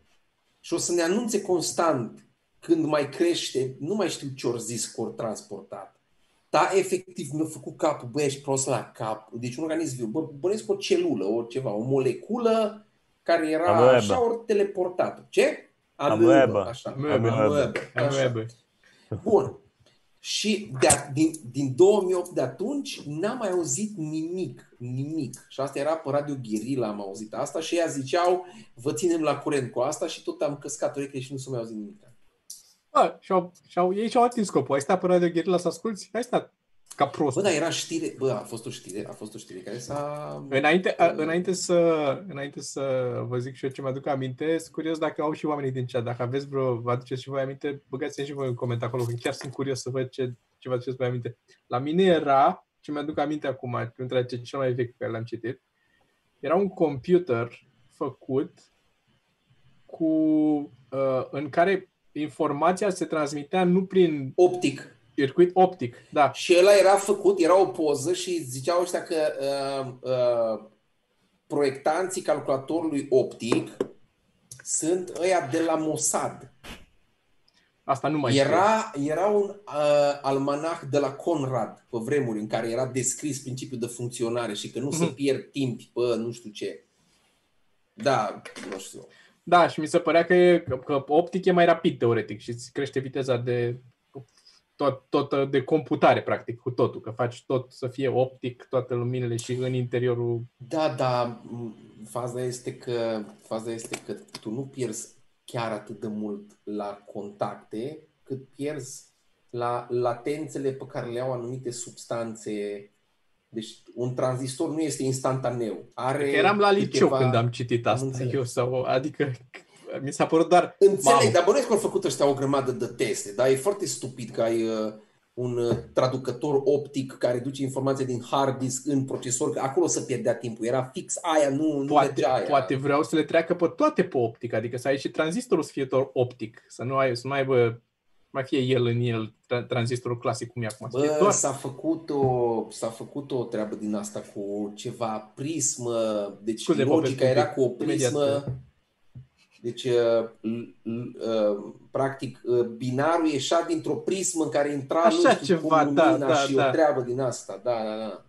și o să ne anunțe constant când mai crește, nu mai știu ce ori zis că ori transportat. Da, efectiv mi-a făcut capul, bă, ești prost la cap. Deci un organism viu, bă, bănesc o celulă, o ceva, o moleculă care era Amoebă. așa ori teleportată. Ce? Amoebă. Așa. Amoebă. Amoebă. Așa. Amoebe. Bun. Și de a, din, din 2008 de atunci n-am mai auzit nimic, nimic. Și asta era pe Radio Guerilla, am auzit asta și ea ziceau, vă ținem la curent cu asta și tot am căscat ureche și nu s-a mai auzit nimic. Bă, și-au, și-au, ei și-au atins scopul. Ai stat pe Radio Guerilla să asculti? Ai stat ca prost. Bă, dar era știre, bă, a fost o știre, a fost o știre care s-a... Înainte, a, înainte, să, înainte să vă zic și eu ce mi-aduc aminte, sunt curios dacă au și oamenii din chat. Dacă aveți vreo, vă aduceți și voi aminte, băgați-mi și voi un coment acolo, că chiar sunt curios să văd ce, ce vă aduceți voi aminte. La mine era, ce mi-aduc aminte acum, între ce cel mai vechi pe care l-am citit, era un computer făcut cu, uh, în care informația se transmitea nu prin Optic. Circuit optic, da. Și ăla era făcut, era o poză și ziceau ăștia că uh, uh, proiectanții calculatorului optic sunt ăia de la Mossad. Asta nu mai știu. Era, era un uh, almanah de la Conrad pe vremuri în care era descris principiul de funcționare și că nu se Mhm. pierd timp pe nu știu ce. Da, nu știu. Da, și mi se părea că, e, că, că optic e mai rapid teoretic și îți crește viteza de tot, tot de computare, practic, cu totul, că faci tot să fie optic, toate luminile și în interiorul... Da, da, m, faza este că faza este că tu nu pierzi chiar atât de mult la contacte, cât pierzi la latențele pe care le au anumite substanțe. Deci un tranzistor nu este instantaneu. Are Că eram la liceu câteva... când am citit Am asta, înțeles. eu sau, adică mi s-a părut doar... Înțeleg, Mamă. dar bănuiesc că au făcut ăștia o grămadă de teste, dar e foarte stupid că ai uh, un uh, traducător optic care duce informația din hard disk în procesor, că acolo să pierdea timpul. Era fix aia, nu, nu Poate, mergea aia. poate vreau să le treacă pe toate pe optic, adică să ai și tranzistorul să fie tot optic, să nu, ai, să nu aibă, mai fie el în el, tra- tranzistorul clasic cum e acum. Să fie Bă, doar s-a făcut, o, s-a făcut o treabă din asta cu ceva prismă, deci Scuze, logica Popescu, era cu o imediat. Prismă, deci uh, l- l- uh, practic uh, binarul ieșea dintr-o prismă în care intra Așa nu știu ceva, cum da, lumina da, și da. o treabă din asta, da, da, da.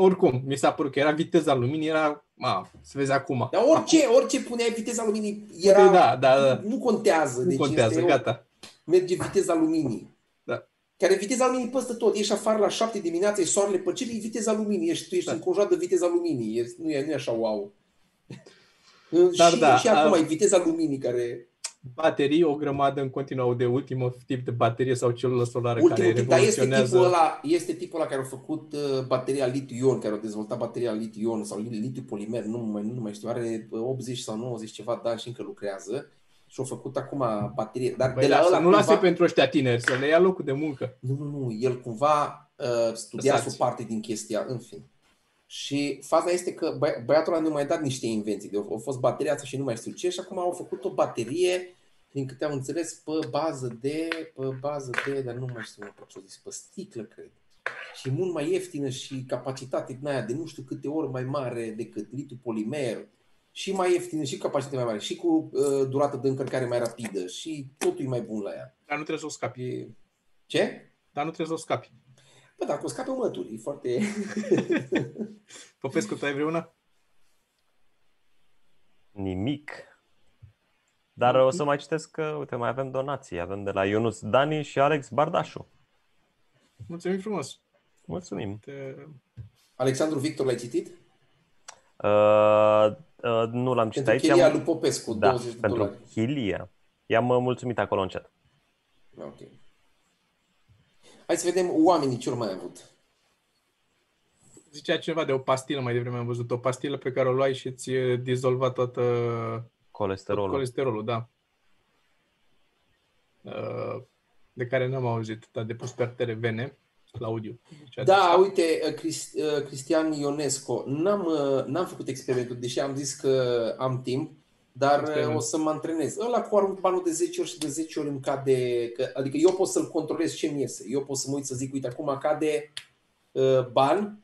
oricum, mi s-a părut că era viteza luminii, era, ma, să vezi acum. Dar orice, orice puneai viteza luminii era, Da, da, da. nu contează, Nu deci contează, este o- gata. merge viteza luminii. Da. care viteza luminii peste tot. Ești afară la 7 dimineața, e soarele pe cer, e viteza luminii. Ești, tu ești Da. înconjurat de viteza luminii. E, nu, e, nu e așa wow. Dar și, da, și acum a- e viteza luminii care... Baterii, o grămadă în continuu de ultimul tip de baterie sau celulă solară Ultimul care tip, dar este revoluționează. tipul, ăla, este tipul ăla care a făcut uh, bateria litiu-ion, care a dezvoltat bateria litiu-ion sau li- litiu-polimer, nu mai, nu mai știu, are uh, 80 sau 90 ceva de ani și încă lucrează. Și a făcut acum baterie. Dar Băi, de la lasă, ăla nu lase cumva, pentru ăștia tineri, să le ia locul de muncă. Nu, nu, nu. El cumva uh, studiază o Lăsați. parte din chestia, în fin. Și faza este că băi- băiatul ăla nu mai dat niște invenții. De- A fost bateria asta și nu mai știu ce și acum au făcut o baterie, din câte am înțeles, pe bază de, pe bază de, dar nu mai știu pe ce zis, pe sticlă, cred. Și mult mai ieftină și capacitate din aia de nu știu câte ori mai mare decât litiu polimer și mai ieftină și capacitate mai mare și cu uh, durată de încărcare mai rapidă și totul e mai bun la ea. Dar nu trebuie să o scapi. E... Ce? Dar nu trebuie să o scapi. Bă, dacă o scape o mături, e foarte... Popescu, tu ai vreuna? Nimic. Dar o să mai citesc că, uite, mai avem donații. Avem de la Ionus Dani și Alex Bardașu. Mulțumim frumos. Mulțumim. Te... Alexandru Victor, l-ai citit? Uh, uh, nu l-am citit Pentru aici. chelia am- lui Popescu, da, 20 de pentru dolari. Chilia. I-am uh, mulțumit acolo în chat. Ok. Hai să vedem oamenii ce ori mai avut. Zicea cineva de o pastilă, mai devreme am văzut, o pastilă pe care o luai și ți dizolva toată tot Colesterolul. colesterolul, da. Uh, De care n-am auzit, dar de pus pe artere vene, Claudiu. Zicea de Da, asta. uite, uh, Crist, uh, Cristian Ionesco, n-am, uh, n-am făcut experimentul, deși am zis că am timp, dar uh, Experiment. o să mă antrenez. Ăla cu arunc banul de 10 ori și de 10 ori îmi cade, că, adică eu pot să-l controlez ce mi iese. Eu pot să mă uit să zic, uite, acum cade uh, ban,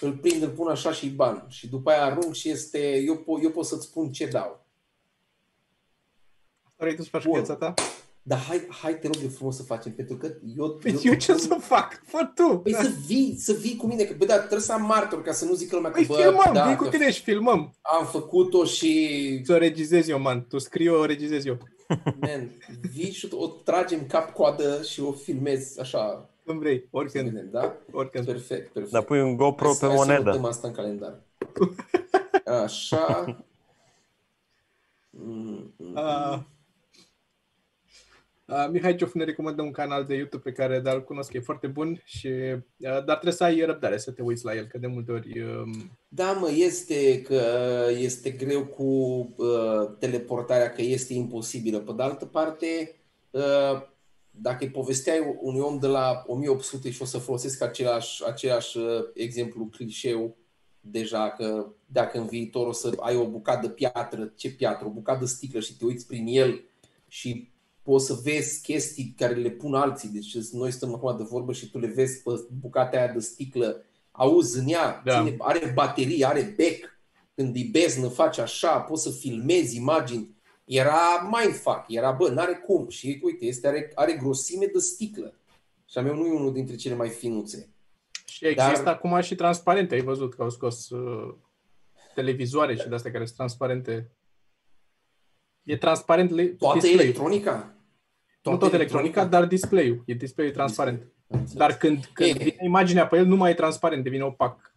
îl prind, îl pun așa și ban. Și după aia arunc și este, eu, po- eu pot să-ți spun ce dau. Vrei tu să faci Bun. viața ta? Dar hai, hai te rog eu frumos să facem, pentru că eu... Păi eu ce să fac? Fă tu! Păi să vii, să vii cu mine, că bă, da, trebuie să am martor ca să nu zică lumea că Păi bă, filmăm, da, vii cu că tine și filmăm. am făcut-o și Să o regizez eu, man. Tu scrii, o regizez eu. man, vii și o tragem cap-coadă și o filmezi așa, Când vrei, să oricând. vedem, da? oricând. Perfect, perfect. Dar pui un GoPro Hai să- pe hai să monedă. notăm asta în calendar. Așa. Mm, mm. Uh, uh, Mihai Ciufu ne recomandă un canal de YouTube pe care dar îl cunosc, e foarte bun, și, uh, dar trebuie să ai răbdare să te uiți la el, că de multe ori um, Da, mă, este că este greu cu uh, teleportarea, că este imposibilă. Pe de altă parte, uh, dacă îi povesteai unui om de la 1800 și o să folosesc același, același uh, exemplu clișeu, deja că dacă în viitor o să ai o bucată de piatră, ce piatră, o bucată de sticlă și te uiți prin el și poți să vezi chestii care le pun alții. Deci noi stăm acum de vorbă și tu le vezi pe bucata aia de sticlă, auzi în ea, Da. ține, are baterie, are bec, când îi beznă, faci așa, poți să filmezi imagini. Era mindfuck, era bă, n-are cum. Și uite, este, are, are grosime de sticlă. Și a meu nu e unul dintre cele mai finuțe. și există Dar- acum și transparente, ai văzut că au scos uh, televizoare și de astea care sunt transparente. E transparent le- Toată display-ul. electronica? Nu tot electronica, dar display-ul. E display transparent. Am înțeles. Dar când, când E. vine imaginea pe el, nu mai e transparent, devine opac.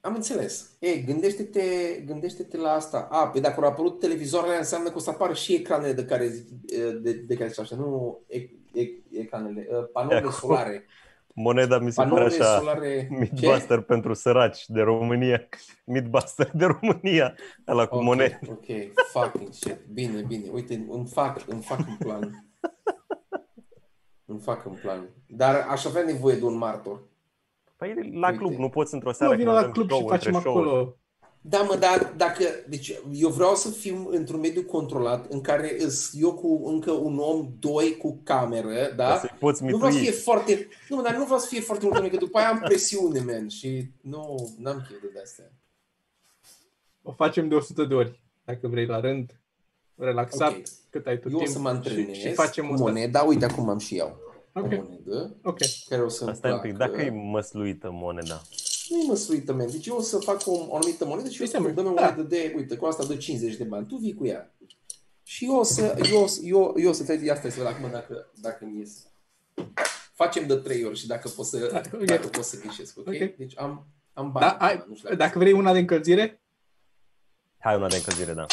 Am înțeles. Ei, gândește-te, gândește-te la asta. A, pe dacă au apărut televizoarele, înseamnă că o să apară și ecranele de care zic, de, de care zici așa, nu e, e, ecranele, uh, panourile Acum. solare. Moneda mi se pare Panourile așa. solare. Ce? Midbuster pentru săraci de România. Midbuster de România. Ăla cu Ok, monede. Ok, fucking shit. Bine, bine. Uite, îmi fac, îmi fac un plan. Îmi fac un plan. Dar aș avea nevoie de un martor. Păi la Uite. club, nu poți într-o Nu, seară vină când la avem club și show, facem între show-uri. acolo. Da, mă, dar dacă... Deci eu vreau să fiu într-un mediu controlat în care îs eu cu încă un om, doi cu cameră, da? Ca să poți Nu vreau să fie mitui. foarte... Nu, dar nu vreau să fie foarte mult oameni, că după aia am presiune, man, și nu, n-am chef de astea. O facem de 100 de ori, dacă vrei, la rând, relaxat, Ok. cât ai tu Eu o timp. să mă antrenez și, și facem cu asta. moneda. Uite, acum am și eu Ok, o monedă ok. care o să-mi Asta e un pic. placă. Dacă e măsluită moneda. Nu e măsluită, man. Deci eu o să fac o, o anumită monedă și eu Uite, să mă, dăm o da. monedă de, uite, cu asta de 50 de bani. Tu vii cu ea. Și eu o să, eu, o să- eu, eu o să trec, ia stai să văd acum dacă, dacă mi iese. Facem de trei ori și dacă poți să, Da, ok. dacă poți să ghișesc, ok? Ok. Deci am, am bani. Da, ai, nu știu dacă- dacă vrei una de încălzire, Hai una de încălzire, da.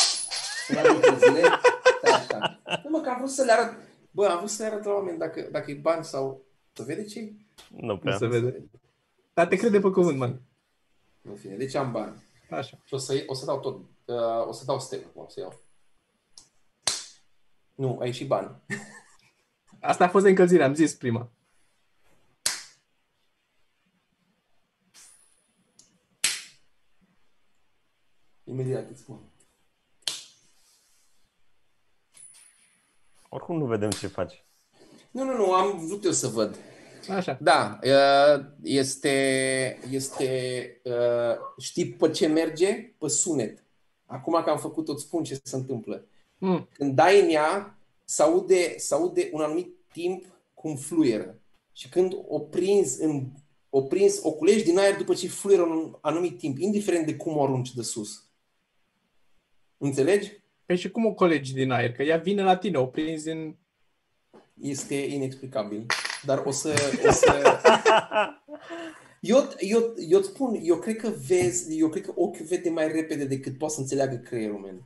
Una dintre zile, da, așa. Nu, mă, că am vrut să le arăt, bă, am vrut să le arăt la oameni dacă, dacă e bani sau... Să vede ce Nu nu prea. se vede. Dar te crede pe cuvânt, man. În fine, deci am bani. Așa. Și o să, o să dau tot, uh, o să dau step, o să iau. Nu, ai și bani. Asta a fost de încălzire, am zis prima. Imediat îți spun. Oricum nu vedem ce faci. Nu, nu, nu, am vrut eu să văd. Așa. Da, uh, este, este, uh, știi pe ce merge? Pe sunet. Acum că am făcut tot spun ce se întâmplă. Mm. Când dai în ea, se aude, se aude un anumit timp cum fluieră. Și când o prinzi, în, o prins, o culegi din aer după ce fluieră un anumit timp, indiferent de cum o arunci de sus. Înțelegi? Păi și cum o colegi din aer? Că ea vine la tine, o prinzi în... Este inexplicabil. Dar o să... O să... Eu, eu, eu îți spun, eu cred că vezi, eu cred că ochiul vede mai repede decât poate să înțeleagă creierul meu.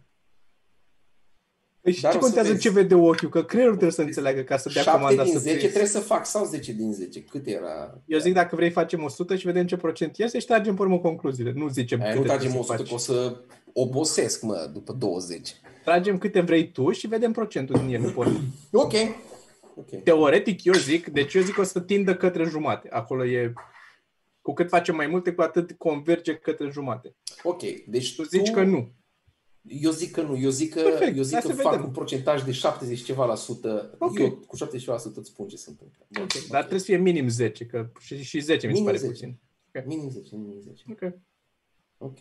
Păi și Dar ce o să contează vezi. ce vede ochiul? Că creierul trebuie să înțeleagă ca să dea 7 comanda din să 10 prinzi. trebuie să fac sau 10 din 10. Cât era? Eu zic dacă vrei facem 100 și vedem ce procent iese și tragem pe urmă concluziile. Nu zicem Aia câte nu tragem trebuie 100 să că o faci. să obosesc, mă, după 20. Tragem câte vrei tu și vedem procentul din ele. Pot. Ok. Ok. Teoretic, eu zic, deci eu zic că o să tindă către jumate. Acolo e... Cu cât facem mai multe, cu atât converge către jumate. Ok. Deci Tu zici că nu. Eu zic că nu. Eu zic că, Perfect. eu zic Hai că să fac vedem. un procentaj de 70 ceva la sută. Ok. Eu cu 70 ceva la sută îți spun ce se întâmplă. Ok. Dar trebuie să fie minim 10, că și, și 10 mi se Minim pare 10. puțin. Minim 10, minim 10. Ok. Ok.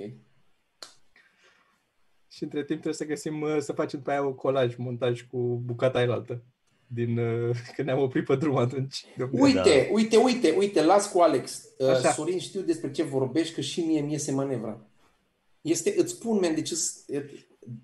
Și între timp trebuie să găsim, uh, să facem după aia un colaj, montaj cu bucata aia altă. Din, uh, când ne-am oprit pe drum atunci. Uite, uite, uite, uite, las cu Alex. Uh, Așa. Sorin, știu despre ce vorbești, că și mie mi iese manevra. Este, îți spun, man, deci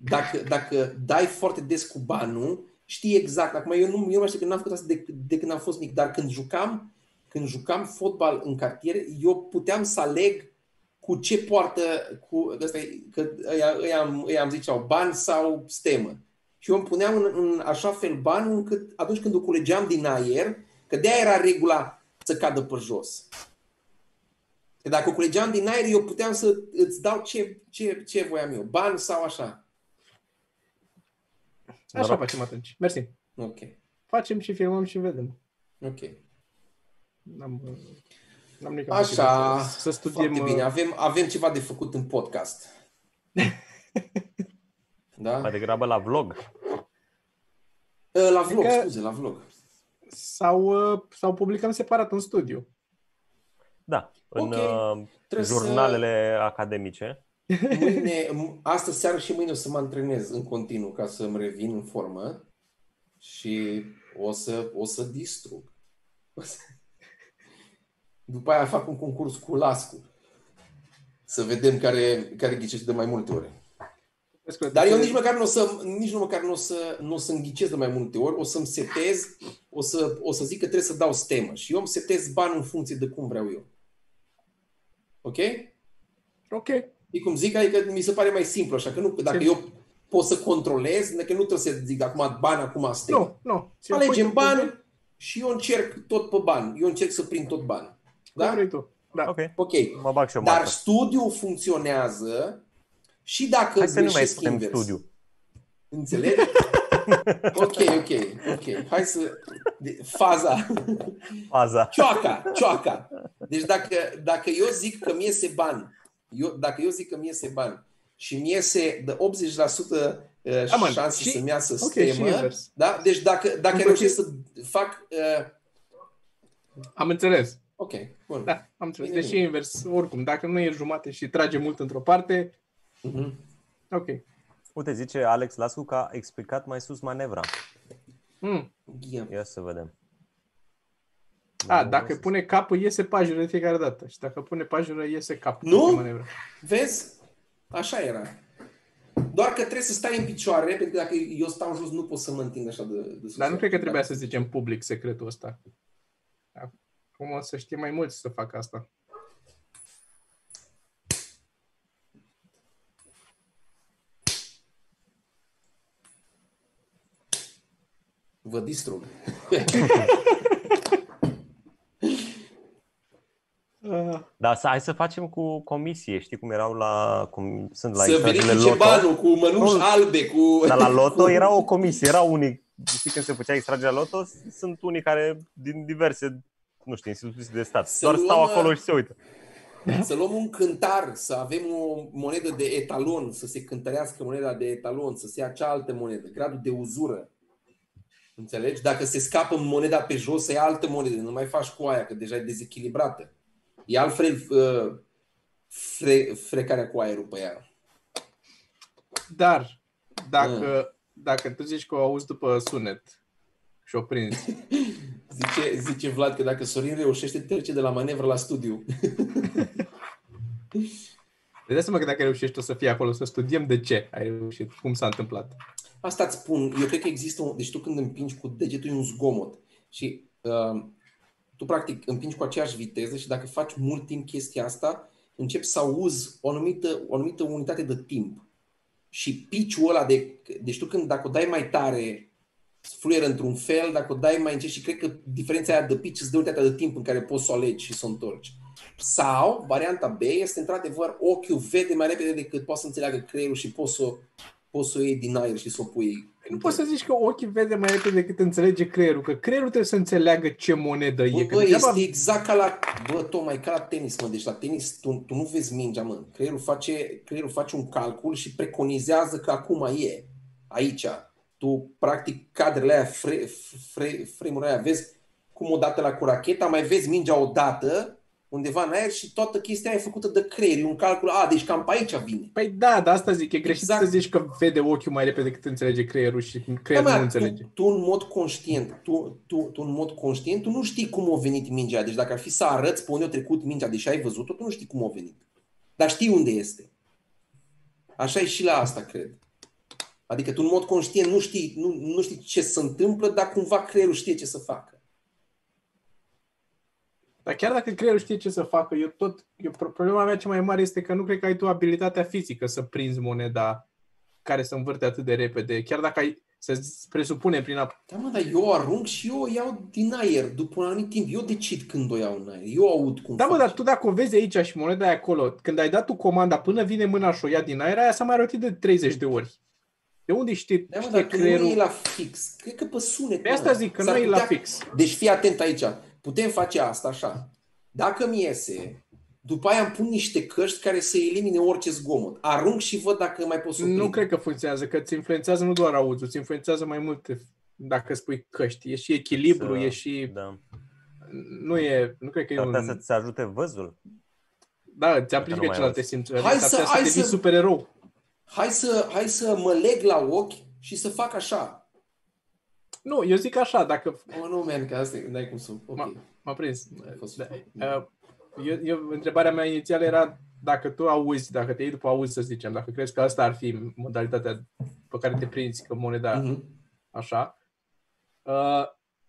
dacă, dacă dai foarte des cu banul, știi exact. Acum, eu nu, eu nu mai știu că n-am făcut asta de, de când am fost mic, dar când jucam, când jucam fotbal în cartier, eu puteam să aleg cu ce poartă, cu, ăsta, e- că ăia, ăia, am, ăia am ziceau bani sau stemă. Și eu îmi puneam în, în așa fel banul încât atunci când o culegeam din aer, că de era regula să cadă pe jos. Că dacă o culegeam din aer, eu puteam să îți dau ce, ce, ce voiam eu, bani sau așa. Așa Noroc. facem atunci. Mersi. Ok, Facem și filmăm și vedem. ok. N-am, uh, n-am nimic Așa, să, să studiem. foarte bine. uh, Avem, avem ceva de făcut în podcast. Da? Mai degrabă la vlog. La vlog, Că- scuze, la vlog. Sau, uh, sau publicăm separat în studiu. Da, în Ok. uh, Trebuie să- jurnalele academice. Mâine, m- astă seară și mâine o să mă antrenez în continuu ca să-mi revin în formă și o să, o să distrug. O să... După aia fac un concurs cu Lascu. Să vedem care, care ghicește de mai multe ori. Dar eu nici măcar nu o să, nici nu măcar nu o să, nu o să înghicesc de mai multe ori, o să-mi setez, o să, o să zic că trebuie să dau stemă și eu îmi setez bani în funcție de cum vreau eu. Ok? Ok. E cum zic, adică mi se pare mai simplu așa, că nu, dacă Ce- eu pot să controlez, că nu trebuie să zic acum bani, acum stemă. Nu, nu. Ți-o Alegem pui tu bani și eu încerc tot pe bani. Eu încerc să prind tot bani. cum Da? vrei tu. Da. Ok, Ok. mă bag și eu Dar marcă. studiul funcționează și dacă Hai să nu mai greșesc spunem invers. studiu. Înțelegi? ok, ok, ok. Hai să... de- Faza. Faza. Cioaca, cioaca. Deci dacă, dacă eu zic că mi iese bani, eu, dacă eu zic că mi iese bani și mi iese de 80% uh, Da, mă, șanse și- să-mi iasă ok, și stemă, invers. da? deci dacă, dacă După reușesc ce- să fac... Uh, Am înțeles. ok, bun. Da, am înțeles. Bine, Deci bine. e invers. Oricum, dacă nu e jumate și trage mult într-o parte, Mhm. ok. Uite, zice Alex Lascu că a explicat mai sus manevra. Mm. Ghia. Ia să vedem. A, dacă pune capul, iese pajură de fiecare dată. Și dacă pune pajură, iese capul. Nu? de manevră. Vezi? Așa era. Doar că trebuie să stai în picioare, pentru că dacă eu stau jos, nu pot să mă întind așa de, de sus. Dar nu cred că trebuia să zicem public secretul ăsta. Cum o să știe mai mulți să facă asta? Vă distrug. Uh, Da, să, hai să facem cu comisie. Știi cum erau la... Cum sunt la să extragerile verifice loto? banul cu mănuși Nu. albe, cu... Dar la loto era o comisie. Era unii... Știi când se făcea extragerea loto? Sunt unii care din diverse nu știu, instituții de stat. Să Doar stau luăm, acolo și se uită. Să luăm un cântar, să avem o monedă de etalon, să se cântărească moneda de etalon, să se ia cealaltă monedă, gradul de uzură. Înțelegi? Dacă se scapă moneda pe jos, să ia altă monedă, nu mai faci cu aia, că deja e dezechilibrată. E altfel uh, fre, frecarea cu aerul pe ea. Dar, dacă, dacă tu zici că o auzi după sunet și o prinzi, Zice, zice Vlad că dacă Sorin reușește, trece de la manevră la studiu. Îți dai seama că dacă reușești o să fii acolo, să studiem de ce ai reușit, cum s-a întâmplat. Asta îți spun. Eu cred că există un... Deci tu când împingi cu degetul e un zgomot. Și uh, tu practic împingi cu aceeași viteză și dacă faci mult timp chestia asta, începi să auzi o anumită, o anumită unitate de timp. Și piciul ăla de... Deci tu când dacă o dai mai tare, fluieră într-un fel, dacă o dai mai încet și cred că diferența aia de pitch îți dă unitatea de timp în care poți să o alegi și să o întorci. Sau, varianta B este într-adevăr ochiul vede mai repede decât poate să înțeleagă creierul și poți să, poți să o iei din aer și să o pui. Nu poți să zici că ochii vede mai repede decât înțelege creierul, că creierul trebuie să înțeleagă ce monedă Bă, e. Că bă, degeaba- este exact ca la, bă, tocmai ca la tenis, mă. Deci la tenis tu, tu nu vezi mingea, mă. Creierul face, creierul face un calcul și preconizează că acum e aici. Tu, practic, cadrele aia, fre, fre, frame-urile aia, vezi cum odată la cu racheta, mai vezi mingea odată, undeva în aer și toată chestia aia e făcută de creier. E un calcul, a, deci cam pe aici vine. Păi da, dar asta zic, e greșit Exact. să zici că vede ochiul mai repede decât înțelege creierul și Da, creierul mă, nu înțelege. tu, tu, în mod conștient, tu, tu, tu în mod conștient, tu nu știi cum a venit mingea. aia. Deci dacă ar fi să arăți pe unde a trecut mingea, deși ai văzut-o, tu nu știi cum a venit. Dar știi unde este. Așa e și la asta, cred. Adică tu în mod conștient nu știi, nu, nu știi ce se întâmplă, dar cumva creierul știe ce să facă. Dar chiar dacă creierul știe ce să facă, eu tot, eu, pro- problema mea cea mai mare este că nu cred că ai tu abilitatea fizică să prinzi moneda care să învârte atât de repede. Chiar dacă ai, să presupune prin a... Da, mă, dar eu o arunc și eu o iau din aer după un anumit timp. Eu decid când o iau în aer. Eu aud cum Da, mă, face. dar tu dacă o vezi aici și moneda e acolo, când ai dat tu comanda până vine mâna și o ia din aer, aia s-a mai rotit de 30 de ori. De unde știi, Da, mă, știe dar tu creierul? nu e la fix. Cred că pe sunet. Pe mă. asta zic, că S-ar nu e la putea- fix. Deci fii atent aici. Putem face asta așa. Dacă mi iese, după aia îmi pun niște căști care să elimine orice zgomot. Arunc și văd dacă mai pot să o Nu prind. cred că funcționează, că îți influențează nu doar auzul, îți influențează mai multe dacă spui căști. E și echilibru, Să- e și... Da. Nu e... Nu cred că e S-ar putea un... să-ți ajute văzul. Da, îți aplici nu pe mai celelalte auzi. simțuri. Hai Adică să- să, să hai devii să- supererou. Hai să, hai să mă leg la ochi și să fac așa. Nu, eu zic așa, dacă... Oh, nu, man, că asta e, n-ai cum să... Ok. M-a, m-a prins. fost- Da, uh, eu, eu, întrebarea mea inițială era dacă tu auzi, dacă te iei după auzi, să zicem, dacă crezi că asta ar fi modalitatea pe care te prinzi, că moneda Mhm. așa, uh,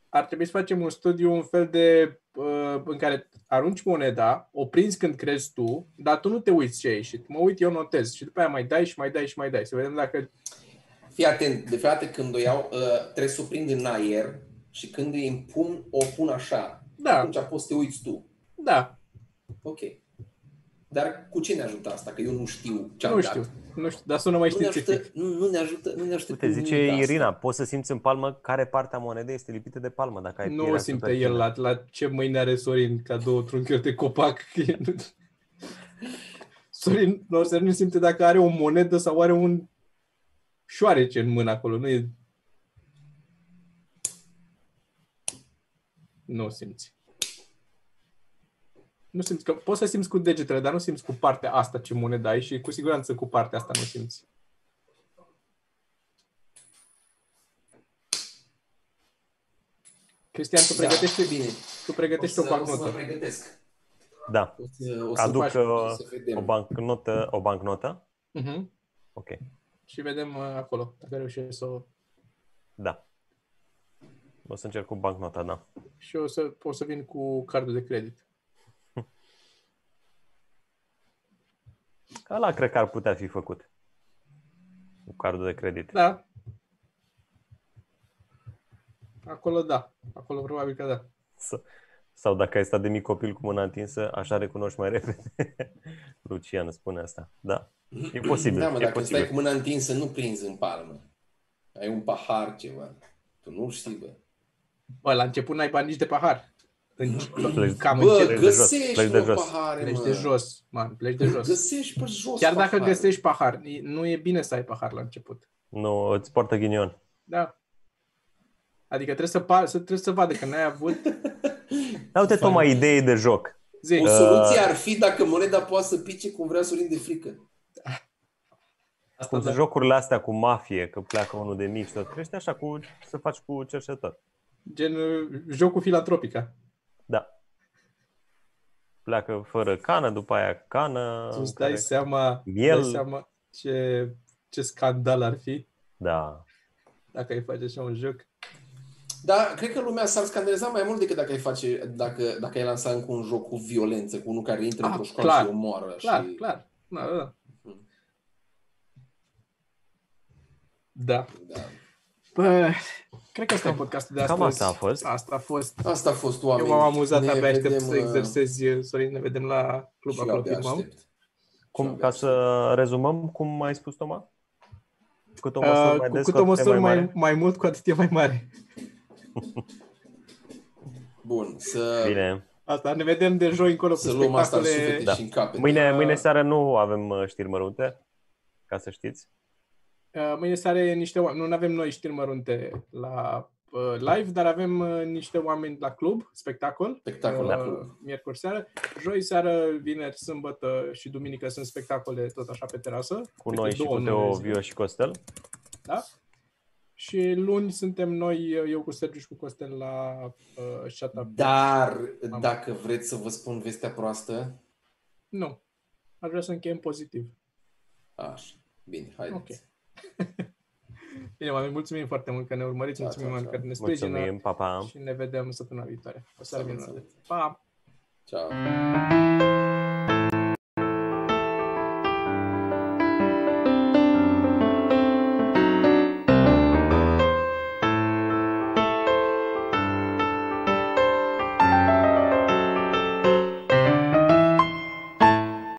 ar trebui să facem un studiu, un fel de uh, în care arunci moneda, o prinzi când crezi tu, dar tu nu te uiți ce a ieșit. Mă uit, eu notez și după aia mai dai și mai dai și mai dai. Să vedem dacă... Fii atent, de fiecare dată când o iau, uh, trebuie să o prind în aer și când îi împun, o pun așa. Da. Atunci poți să te uiți tu. Da, Ok. Dar cu ce ne ajută asta? Că eu nu știu ce am nu dat. știu. Nu știu, dar sună mai Nu ne, ajută, științific. nu, nu ne ajută, nu ne ajută Uite, cu zice nimic asta. Irina, poți să simți în palmă care parte a monedei este lipită de palmă dacă ai Nu o pielea simte super el fină. la, la ce mâine are Sorin ca două trunchiuri de copac. Sorin, nu, Sorin nu simte dacă are o monedă sau are un șoarece în mână acolo. Nu e... Nu o simți. Nu simți, că poți să simți cu degetele, dar nu simți cu partea asta ce monedă ai și cu siguranță cu partea asta nu simți. Cristian, tu pregătește, Da, bine. tu pregătești o o să, o să mă bancnotă. pregătesc. Da. O să, o să Aduc faci, uh, o să vedem. o bancnotă, o bancnotă? Mhm. Ok. Și vedem uh, acolo, dacă reușești să o... Da. O să încerc cu bancnota, da. Și o să, o să vin cu cardul de credit. Ăla cred că ar putea fi făcut. Cu cardul de credit. Da. Acolo da. Acolo probabil că da. Să- Sau dacă ai stat de mic copil cu mâna întinsă, așa recunoști mai repede. Lucian spune asta. Da. E posibil. Da, mă, e dacă posibil. stai cu mâna întinsă, nu prinzi în palmă. Ai un pahar ceva. Tu nu știi, bă. Bă, la început n-ai bani nici de pahar. În, Pleci- cam Bă, încet. de jos, găsești, pleci de mă, jos. pahare, Pleci mă. de jos, man, pleci de jos. Găsești pe jos Chiar dacă pahare. găsești pahar, e- nu e bine să ai pahar la început. Nu, îți poartă ghinion. Da. Adică trebuie să, par, să, trebuie să vadă că n-ai avut Da, uite, Toma, idee de joc. zi. O soluție ar fi dacă moneda poate să pice cum vrea Sorin de frică. Asta Cum da. sunt jocurile astea cu mafie, că pleacă unul de mic și tot crește, așa cu, să faci cu cercetător. Gen uh, jocul filantropica. Da. Pleacă fără cană, după aia cană. Tu îți care- dai seama, Miel. dai seama ce, ce scandal ar fi Da. dacă ai face așa un joc. Dar cred că lumea s-ar scandaliza mai mult decât dacă ai face, dacă, dacă ai lansa încă un joc cu violență, cu unul care intră Ah, într-o școală clar. și omoară. Clar, și... clar. Da, da, da. Mhm. Da. Da. Bă, cred că asta e podcastul de cam astăzi. asta a fost. Asta a fost. Asta a fost Eu oameni. m-am amuzat, Ne abia aștept vedem, să uh, exersezi, Sorin, ne vedem la club, și acolo abia filmăm. aștept. Cum, Și ca abia să rezumăm, cum ai spus, Toma? Cât o măsură Uh, mai cu des, cât cu o atât e măsură mai, mare? mai mult, cu atât e mai mare. Bun, să, Bine. Asta, ne vedem de joi încolo cu să luăm asta în spectacole. suflete Da. și în capete. Mâine, Uh, mâine seară nu avem uh, știri mărunte, ca să știți. Uh, Mâine seară niște oameni, nu avem noi știri mărunte la uh, live, dar avem uh, niște oameni la club, spectacol, Spectacol uh, la club. miercuri seară. Joi seară, vineri, sâmbătă și duminică sunt spectacole tot așa pe terasă. Cu Câte noi și două cu în Teo, zi. Vio și Costel. Da? Și luni suntem noi, eu cu Sergiu și cu Costel la uh, Shut Up. Dar, dacă vreți să vă spun vestea proastă, Nu. Aș vrea să încheiem pozitiv. așa. Bine, haideți. Bine, oameni, mulțumim foarte mult că ne urmăriți, Da, mulțumim da, oameni da. care ne sprijină Mulțumim, pa, pa. și ne vedem săptămâna viitoare. O seară Salut, minunată. salut. Pa! Ciao.